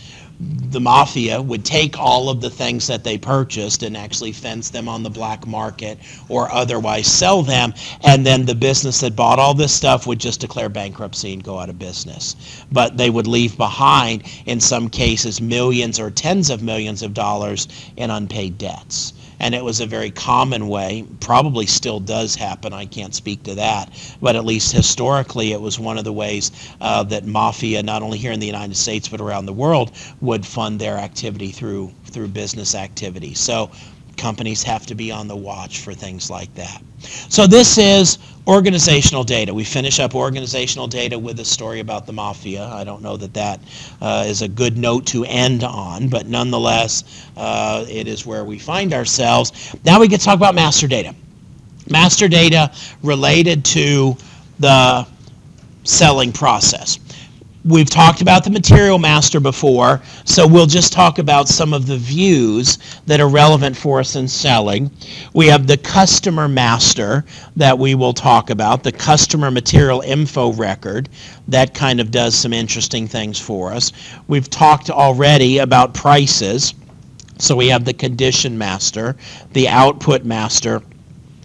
the mafia would take all of the things that they purchased and actually fence them on the black market or otherwise sell them. And then the business that bought all this stuff would just declare bankruptcy and go out of business. But they would leave behind in some cases millions or tens of millions of dollars in unpaid debts and it was a very common way. Probably still does happen. I can't speak to that, but at least historically, it was one of the ways uh, that mafia, not only here in the United States but around the world, would fund their activity through through business activity. So companies have to be on the watch for things like that. So this is organizational data. We finish up organizational data with a story about the mafia. I don't know that that uh, is a good note to end on, but nonetheless, uh, it is where we find ourselves. Now we get to talk about master data. Master data related to the selling process. We've talked about the material master before, so we'll just talk about some of the views that are relevant for us in selling. We have the customer master that we will talk about, the customer material info record. That kind of does some interesting things for us. We've talked already about prices. So we have the condition master, the output master,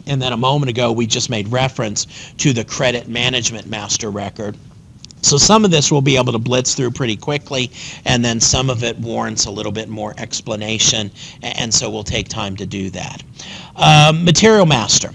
and then a moment ago we just made reference to the credit management master record. So some of this we'll be able to blitz through pretty quickly, and then some of it warrants a little bit more explanation, and so we'll take time to do that. Um, Material Master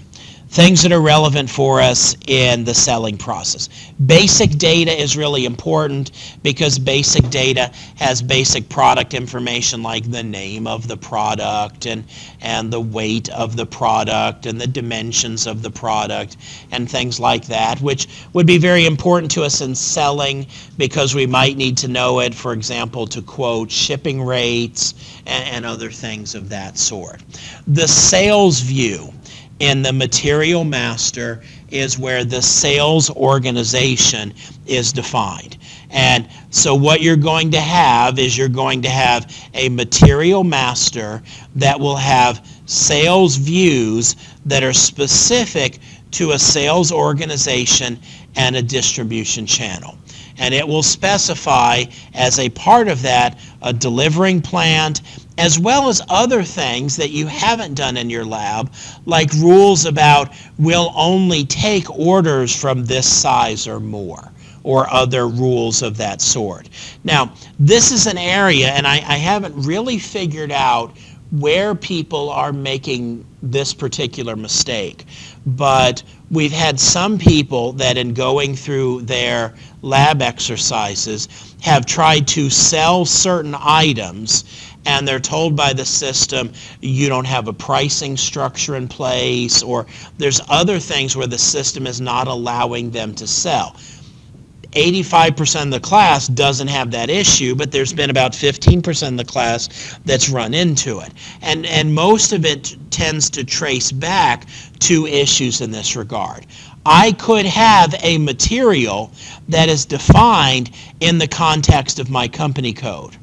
things that are relevant for us in the selling process. Basic data is really important because basic data has basic product information like the name of the product and, and the weight of the product and the dimensions of the product and things like that, which would be very important to us in selling because we might need to know it, for example, to quote shipping rates and, and other things of that sort. The sales view in the material master is where the sales organization is defined. And so what you're going to have is you're going to have a material master that will have sales views that are specific to a sales organization and a distribution channel. And it will specify as a part of that a delivering plant as well as other things that you haven't done in your lab, like rules about we'll only take orders from this size or more, or other rules of that sort. Now, this is an area, and I, I haven't really figured out where people are making this particular mistake, but we've had some people that in going through their lab exercises have tried to sell certain items and they're told by the system you don't have a pricing structure in place or there's other things where the system is not allowing them to sell. 85% of the class doesn't have that issue, but there's been about 15% of the class that's run into it. And, and most of it tends to trace back to issues in this regard. I could have a material that is defined in the context of my company code.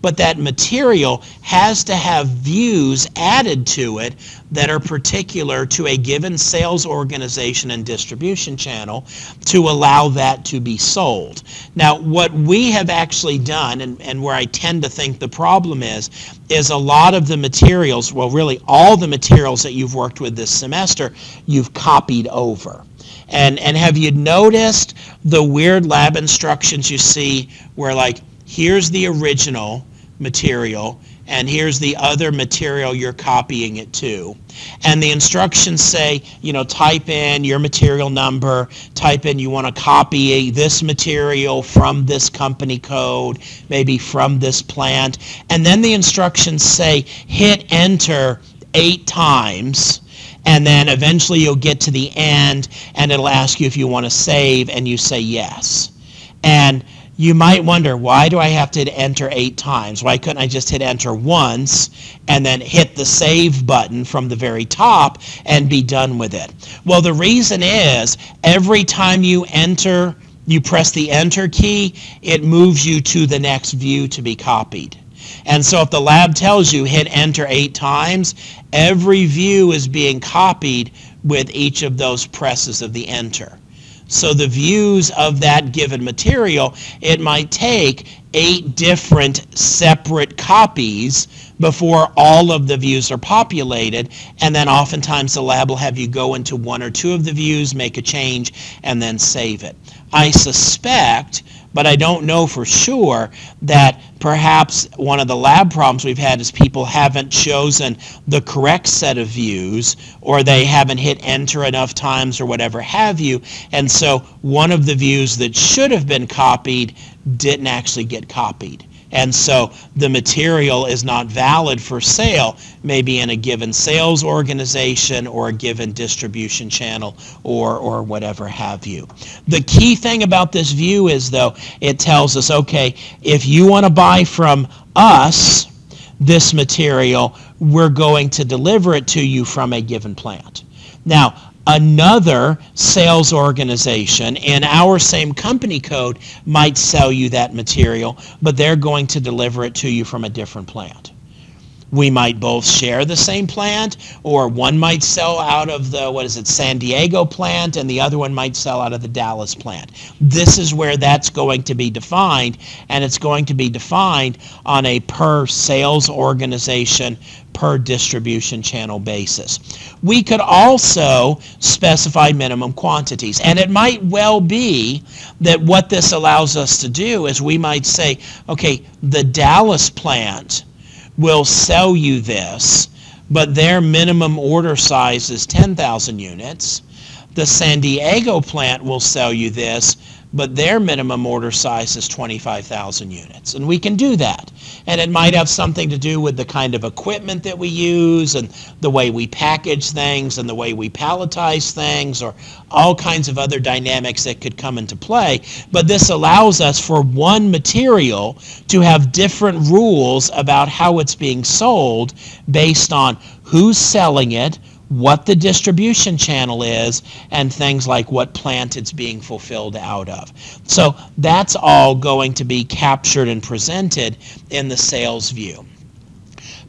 But that material has to have views added to it that are particular to a given sales organization and distribution channel to allow that to be sold. Now, what we have actually done, and, and where I tend to think the problem is, is a lot of the materials, well, really all the materials that you've worked with this semester, you've copied over. And, and have you noticed the weird lab instructions you see where like, here's the original material and here's the other material you're copying it to. And the instructions say, you know, type in your material number, type in you want to copy this material from this company code, maybe from this plant. And then the instructions say, hit enter eight times and then eventually you'll get to the end and it'll ask you if you want to save and you say yes. And you might wonder, why do I have to enter eight times? Why couldn't I just hit enter once and then hit the save button from the very top and be done with it? Well, the reason is every time you enter, you press the enter key, it moves you to the next view to be copied. And so if the lab tells you hit enter eight times, every view is being copied with each of those presses of the enter. So the views of that given material, it might take eight different separate copies before all of the views are populated. And then oftentimes the lab will have you go into one or two of the views, make a change, and then save it. I suspect but I don't know for sure that perhaps one of the lab problems we've had is people haven't chosen the correct set of views or they haven't hit enter enough times or whatever have you. And so one of the views that should have been copied didn't actually get copied. And so the material is not valid for sale, maybe in a given sales organization or a given distribution channel or, or whatever have you. The key thing about this view is, though, it tells us, okay, if you want to buy from us this material, we're going to deliver it to you from a given plant. Now, another sales organization in our same company code might sell you that material, but they're going to deliver it to you from a different plant. We might both share the same plant, or one might sell out of the, what is it, San Diego plant, and the other one might sell out of the Dallas plant. This is where that's going to be defined, and it's going to be defined on a per sales organization, per distribution channel basis. We could also specify minimum quantities, and it might well be that what this allows us to do is we might say, okay, the Dallas plant will sell you this, but their minimum order size is 10,000 units. The San Diego plant will sell you this, but their minimum order size is 25,000 units. And we can do that. And it might have something to do with the kind of equipment that we use and the way we package things and the way we palletize things or all kinds of other dynamics that could come into play. But this allows us for one material to have different rules about how it's being sold based on who's selling it, what the distribution channel is, and things like what plant it's being fulfilled out of. So that's all going to be captured and presented in the sales view.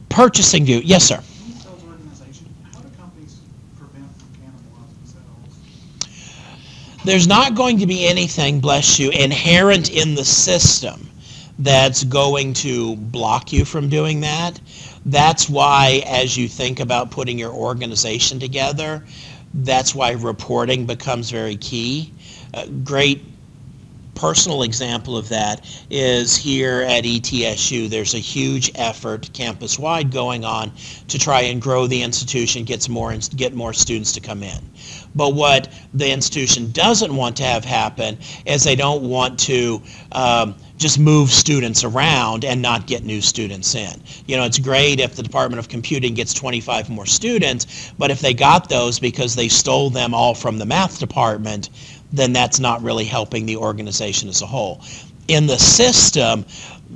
Purchasing view, yes, sir. There's not going to be anything, bless you, inherent in the system that's going to block you from doing that. That's why, as you think about putting your organization together, that's why reporting becomes very key. A great personal example of that is here at ETSU. There's a huge effort campus-wide going on to try and grow the institution, get more get more students to come in. But what the institution doesn't want to have happen is they don't want to um, just move students around and not get new students in. You know, it's great if the Department of Computing gets 25 more students, but if they got those because they stole them all from the math department, then that's not really helping the organization as a whole. In the system,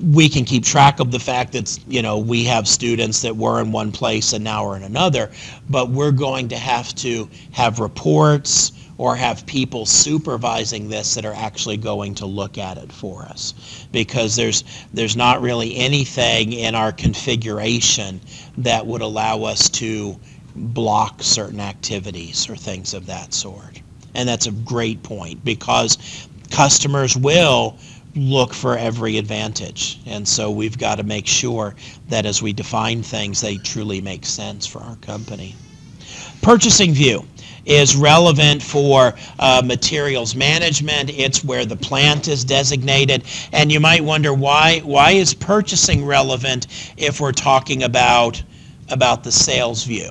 we can keep track of the fact that you know we have students that were in one place and now are in another, but we're going to have to have reports. or have people supervising this that are actually going to look at it for us. Because there's, there's not really anything in our configuration that would allow us to block certain activities or things of that sort. And that's a great point because customers will look for every advantage. And so we've got to make sure that as we define things, they truly make sense for our company. Purchasing view is relevant for uh, materials management. It's where the plant is designated. And you might wonder why, why is purchasing relevant if we're talking about, about the sales view?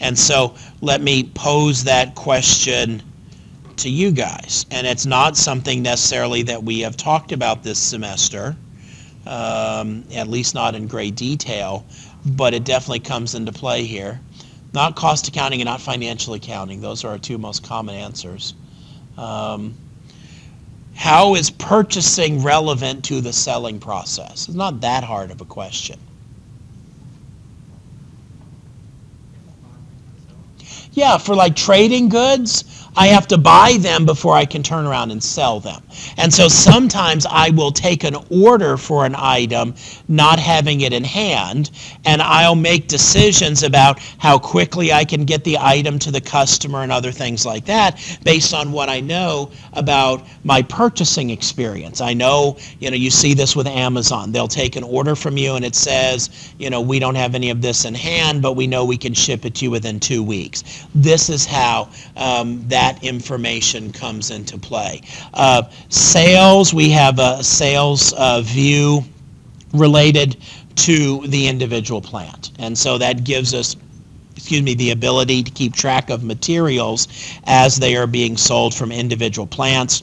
And so let me pose that question to you guys. And it's not something necessarily that we have talked about this semester, um, at least not in great detail, but it definitely comes into play here. Not cost accounting and not financial accounting. Those are our two most common answers. Um, how is purchasing relevant to the selling process? It's not that hard of a question. Yeah, for like trading goods, I have to buy them before I can turn around and sell them. And so sometimes I will take an order for an item, not having it in hand, and I'll make decisions about how quickly I can get the item to the customer and other things like that based on what I know about my purchasing experience. I know, you know, you see this with Amazon. They'll take an order from you and it says, you know, we don't have any of this in hand, but we know we can ship it to you within two weeks. This is how um, that that information comes into play. Uh, sales, we have a sales uh, view related to the individual plant. And so that gives us excuse me, the ability to keep track of materials as they are being sold from individual plants.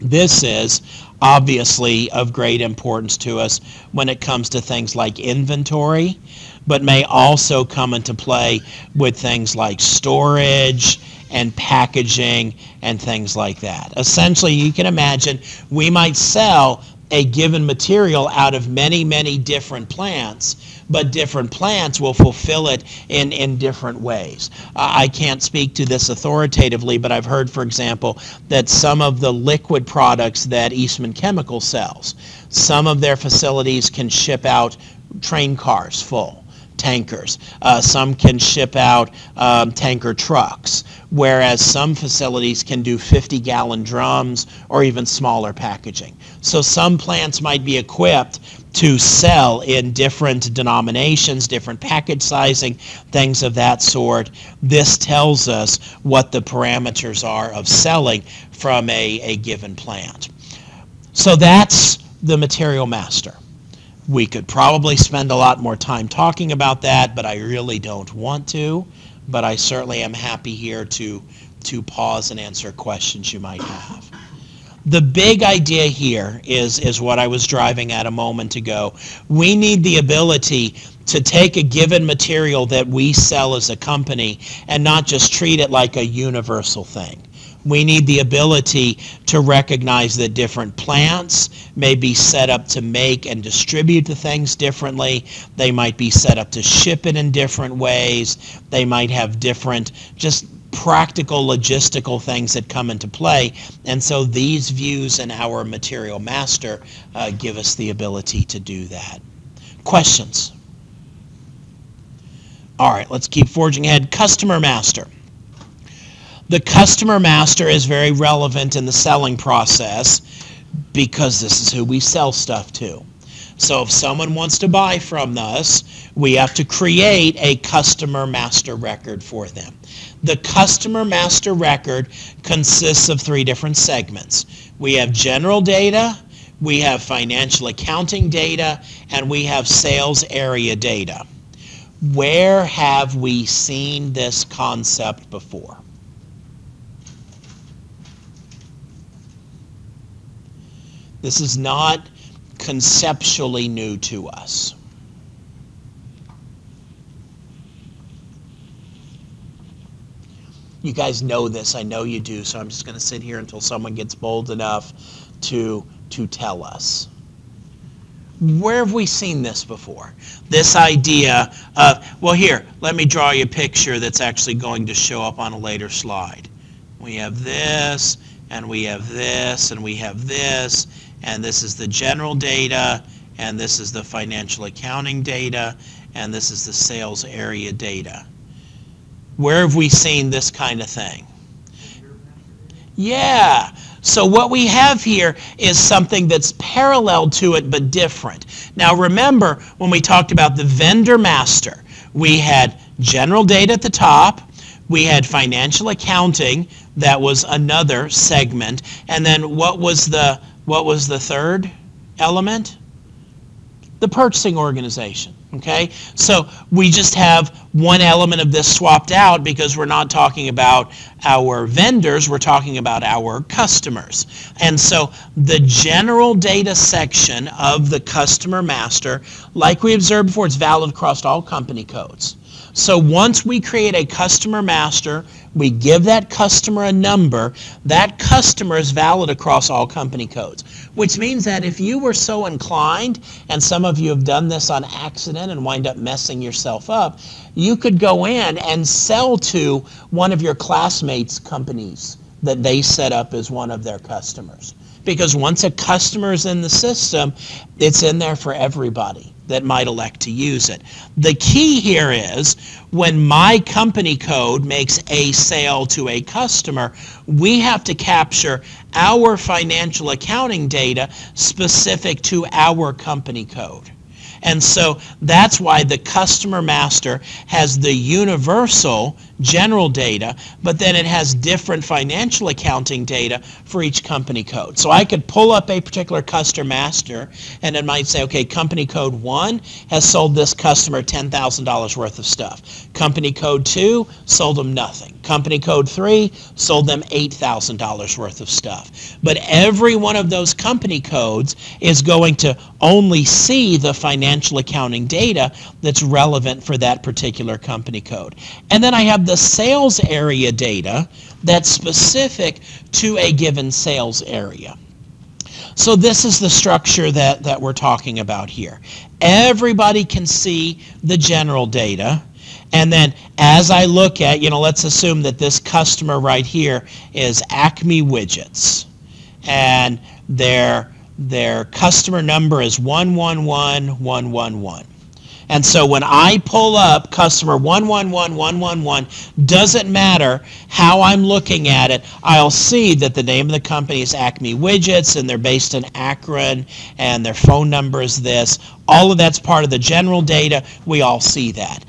This is obviously of great importance to us when it comes to things like inventory, but may also come into play with things like storage and packaging and things like that. Essentially, you can imagine we might sell a given material out of many, many different plants, but different plants will fulfill it in, in different ways. Uh, I can't speak to this authoritatively, but I've heard, for example, that some of the liquid products that Eastman Chemical sells, some of their facilities can ship out train cars full tankers. Uh, some can ship out um, tanker trucks, whereas some facilities can do 50 gallon drums or even smaller packaging. So some plants might be equipped to sell in different denominations, different package sizing, things of that sort. This tells us what the parameters are of selling from a, a given plant. So that's the material master. We could probably spend a lot more time talking about that, but I really don't want to. But I certainly am happy here to, to pause and answer questions you might have. The big idea here is, is what I was driving at a moment ago. We need the ability to take a given material that we sell as a company and not just treat it like a universal thing. We need the ability to recognize that different plants may be set up to make and distribute the things differently. They might be set up to ship it in different ways. They might have different just practical logistical things that come into play. And so these views in our material master uh, give us the ability to do that. Questions? All right, let's keep forging ahead. Customer master. The customer master is very relevant in the selling process because this is who we sell stuff to. So if someone wants to buy from us, we have to create a customer master record for them. The customer master record consists of three different segments. We have general data, we have financial accounting data, and we have sales area data. Where have we seen this concept before? This is not conceptually new to us. You guys know this. I know you do. So I'm just going to sit here until someone gets bold enough to to tell us. Where have we seen this before? This idea of, well, here, let me draw you a picture that's actually going to show up on a later slide. we have this, and we have this, and we have this, and this is the general data, and this is the financial accounting data, and this is the sales area data. Where have we seen this kind of thing? Yeah. So what we have here is something that's parallel to it but different. Now remember when we talked about the vendor master, we had general data at the top, we had financial accounting, that was another segment, and then what was the what was the third element? The purchasing organization. Okay, so we just have one element of this swapped out because we're not talking about our vendors, we're talking about our customers. And so the general data section of the customer master, like we observed before, it's valid across all company codes. So once we create a customer master, we give that customer a number, that customer is valid across all company codes. Which means that if you were so inclined, and some of you have done this on accident and wind up messing yourself up, you could go in and sell to one of your classmates' companies that they set up as one of their customers. Because once a customer is in the system, it's in there for everybody that might elect to use it. The key here is when my company code makes a sale to a customer, we have to capture our financial accounting data specific to our company code. And so that's why the customer master has the universal general data, but then it has different financial accounting data for each company code. So I could pull up a particular customer master and it might say, okay, company code 1 has sold this customer $10,000 worth of stuff. Company code 2 sold them nothing. Company code 3 sold them $8,000 worth of stuff. But every one of those company codes is going to only see the financial accounting data that's relevant for that particular company code. And then I have the sales area data that's specific to a given sales area. So this is the structure that, that we're talking about here. Everybody can see the general data. And then as I look at, you know, let's assume that this customer right here is Acme Widgets. And their, their customer number is 111111. And so when I pull up customer 111111, doesn't matter how I'm looking at it, I'll see that the name of the company is Acme Widgets and they're based in Akron and their phone number is this. All of that's part of the general data. We all see that.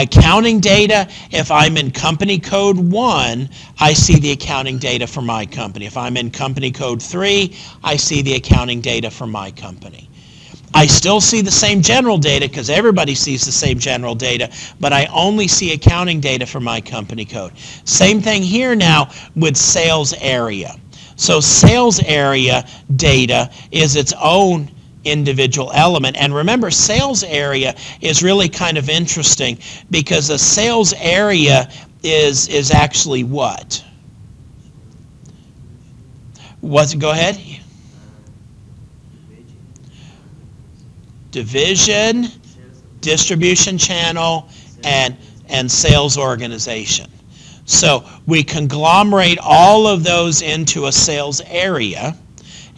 Accounting data, if I'm in company code 1, I see the accounting data for my company. If I'm in company code 3, I see the accounting data for my company. I still see the same general data because everybody sees the same general data, but I only see accounting data for my company code. Same thing here now with sales area. So sales area data is its own individual element. And remember, sales area is really kind of interesting because a sales area is is actually what? What's go ahead? Division, distribution channel, and and sales organization. So we conglomerate all of those into a sales area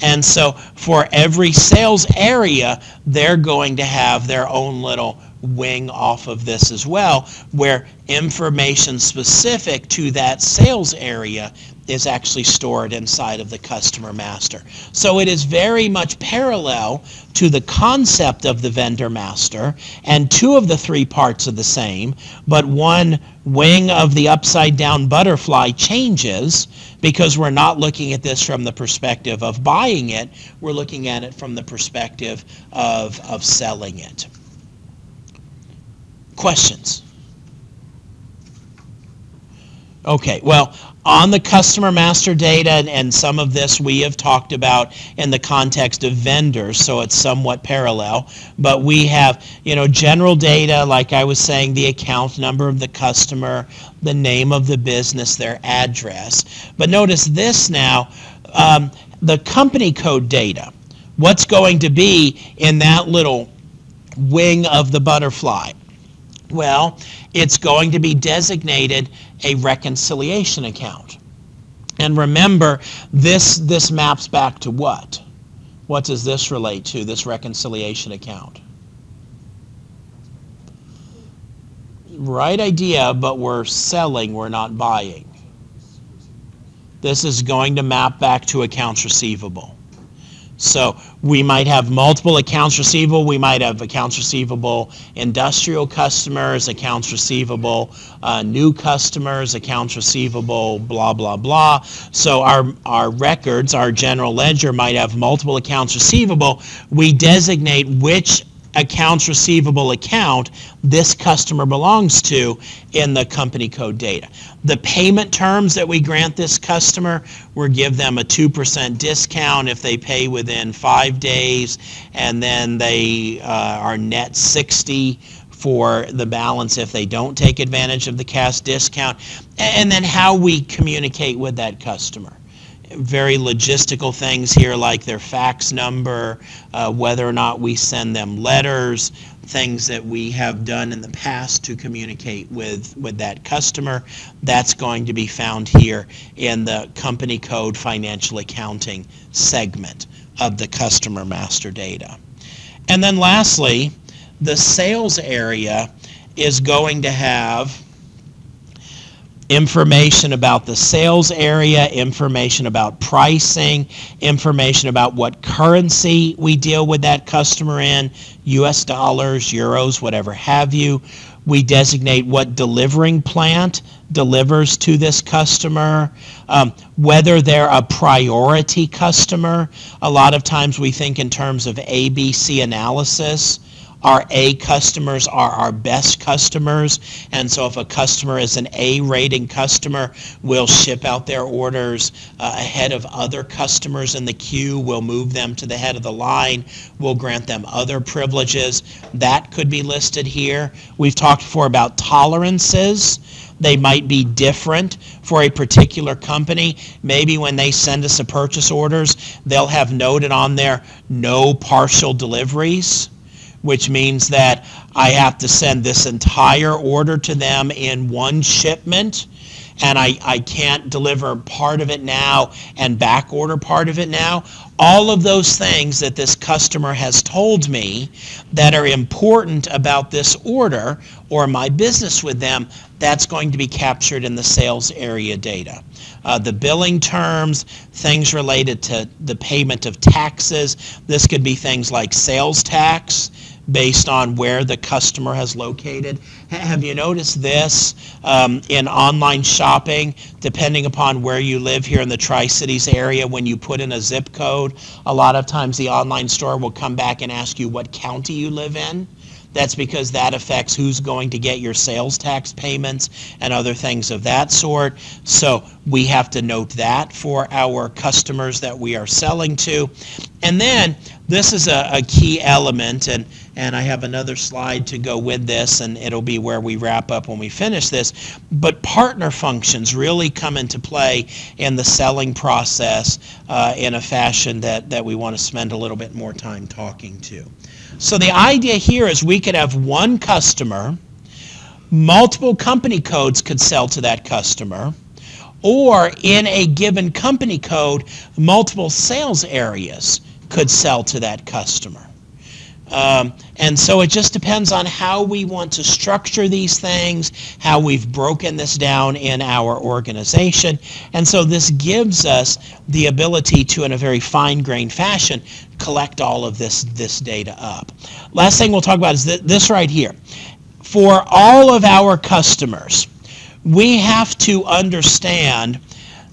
and so for every sales area, they're going to have their own little wing off of this as well, where information specific to that sales area is actually stored inside of the customer master. So it is very much parallel to the concept of the vendor master, and two of the three parts are the same, but one wing of the upside down butterfly changes because we're not looking at this from the perspective of buying it, we're looking at it from the perspective of, of selling it. Questions? Okay, well, on the customer master data, and, and, some of this we have talked about in the context of vendors, so it's somewhat parallel. But we have, you know, general data, like I was saying, the account number of the customer, the name of the business, their address. But notice this now, um, the company code data. What's going to be in that little wing of the butterfly? Well, it's going to be designated a reconciliation account. And remember, this, this maps back to what? What does this relate to, this reconciliation account? Right idea, but we're selling, we're not buying. This is going to map back to accounts receivable. So we might have multiple accounts receivable. We might have accounts receivable industrial customers, accounts receivable uh, new customers, accounts receivable, blah, blah, blah. So our, our records, our general ledger might have multiple accounts receivable. We designate which accounts receivable account this customer belongs to in the company code data. The payment terms that we grant this customer, we give them a 2% discount if they pay within five days, and then they uh, are net 60 for the balance if they don't take advantage of the cash discount, and then how we communicate with that customer very logistical things here like their fax number, uh, whether or not we send them letters, things that we have done in the past to communicate with, with that customer. That's going to be found here in the company code financial accounting segment of the customer master data. And then lastly, the sales area is going to have information about the sales area, information about pricing, information about what currency we deal with that customer in, US dollars, euros, whatever have you. We designate what delivering plant delivers to this customer, um, whether they're a priority customer. A lot of times we think in terms of ABC analysis our A customers are our best customers. And so if a customer is an A rating customer, we'll ship out their orders uh, ahead of other customers in the queue. We'll move them to the head of the line. We'll grant them other privileges. That could be listed here. We've talked before about tolerances. They might be different for a particular company. Maybe when they send us a purchase orders, they'll have noted on there no partial deliveries which means that I have to send this entire order to them in one shipment and I, I can't deliver part of it now and back order part of it now. All of those things that this customer has told me that are important about this order or my business with them, that's going to be captured in the sales area data. Uh, the billing terms, things related to the payment of taxes. This could be things like sales tax based on where the customer has located. Have you noticed this um, in online shopping, depending upon where you live here in the Tri-Cities area, when you put in a zip code, a lot of times the online store will come back and ask you what county you live in. That's because that affects who's going to get your sales tax payments and other things of that sort. So we have to note that for our customers that we are selling to. And then this is a, a key element, and and I have another slide to go with this, and it'll be where we wrap up when we finish this. But partner functions really come into play in the selling process uh, in a fashion that, that we want to spend a little bit more time talking to. So the idea here is we could have one customer, multiple company codes could sell to that customer, or in a given company code, multiple sales areas could sell to that customer. Um, and so it just depends on how we want to structure these things, how we've broken this down in our organization. And so this gives us the ability to, in a very fine-grained fashion, collect all of this, this data up. Last thing we'll talk about is th- this right here. For all of our customers, we have to understand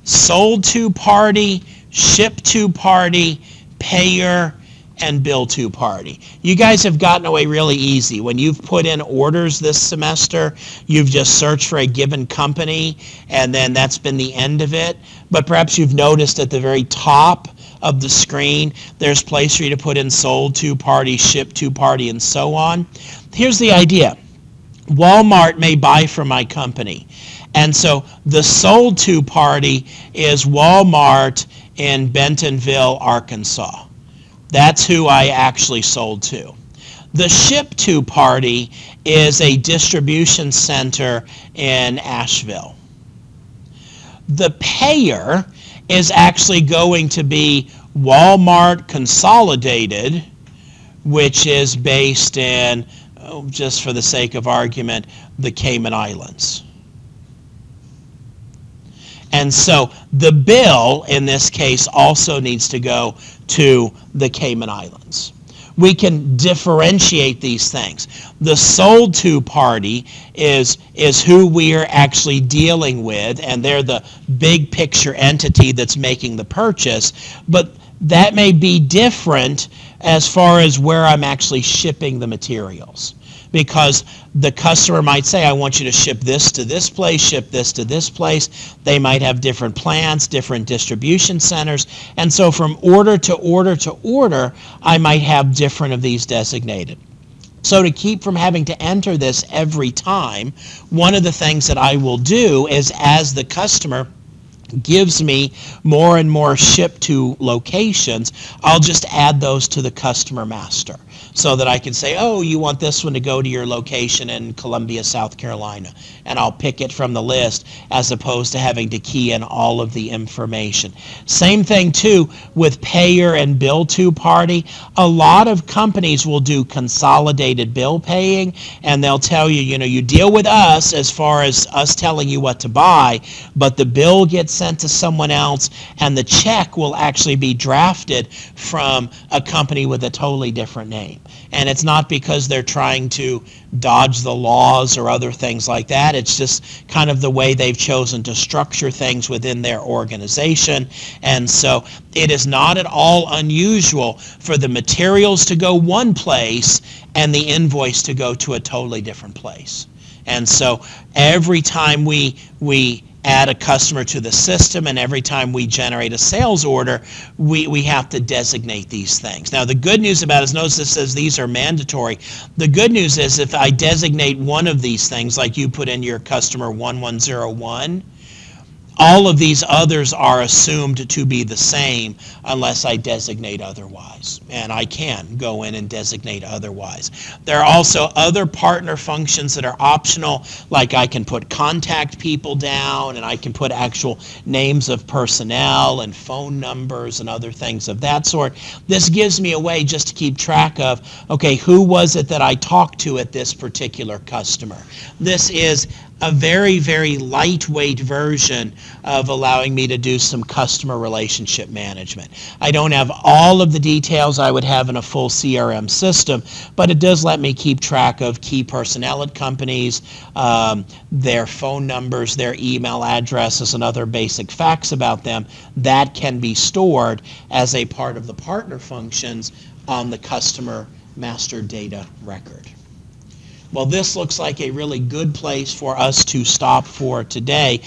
sold to party, ship to party, payer, and bill to party. You guys have gotten away really easy. When you've put in orders this semester, you've just searched for a given company and then that's been the end of it. But perhaps you've noticed at the very top of the screen, there's place for you to put in sold to party, ship to party, and so on. Here's the idea. Walmart may buy from my company. And so the sold to party is Walmart in Bentonville, Arkansas. That's who I actually sold to. The ship to party is a distribution center in Asheville. The payer is actually going to be Walmart Consolidated, which is based in, oh, just for the sake of argument, the Cayman Islands. And so the bill in this case also needs to go to the Cayman Islands. We can differentiate these things. The sold to party is, is who we are actually dealing with, and they're the big picture entity that's making the purchase. But that may be different as far as where I'm actually shipping the materials because the customer might say, I want you to ship this to this place, ship this to this place. They might have different plants, different distribution centers. And so from order to order to order, I might have different of these designated. So to keep from having to enter this every time, one of the things that I will do is as the customer gives me more and more ship to locations, I'll just add those to the customer master so that I can say, oh, you want this one to go to your location in Columbia, South Carolina. And I'll pick it from the list as opposed to having to key in all of the information. Same thing, too, with payer and bill to party. A lot of companies will do consolidated bill paying, and they'll tell you, you know, you deal with us as far as us telling you what to buy, but the bill gets sent to someone else, and the check will actually be drafted from a company with a totally different name. And it's not because they're trying to dodge the laws or other things like that. It's just kind of the way they've chosen to structure things within their organization. And so it is not at all unusual for the materials to go one place and the invoice to go to a totally different place. And so every time we we add a customer to the system and every time we generate a sales order, we, we have to designate these things. Now the good news about it is notice this says these are mandatory. The good news is if I designate one of these things, like you put in your customer 1101, all of these others are assumed to be the same unless I designate otherwise. And I can go in and designate otherwise. There are also other partner functions that are optional, like I can put contact people down and I can put actual names of personnel and phone numbers and other things of that sort. This gives me a way just to keep track of, okay, who was it that I talked to at this particular customer? This is a very, very lightweight version of allowing me to do some customer relationship management. I don't have all of the details I would have in a full CRM system, but it does let me keep track of key personnel at companies, um, their phone numbers, their email addresses, and other basic facts about them. That can be stored as a part of the partner functions on the customer master data record. Well, this looks like a really good place for us to stop for today.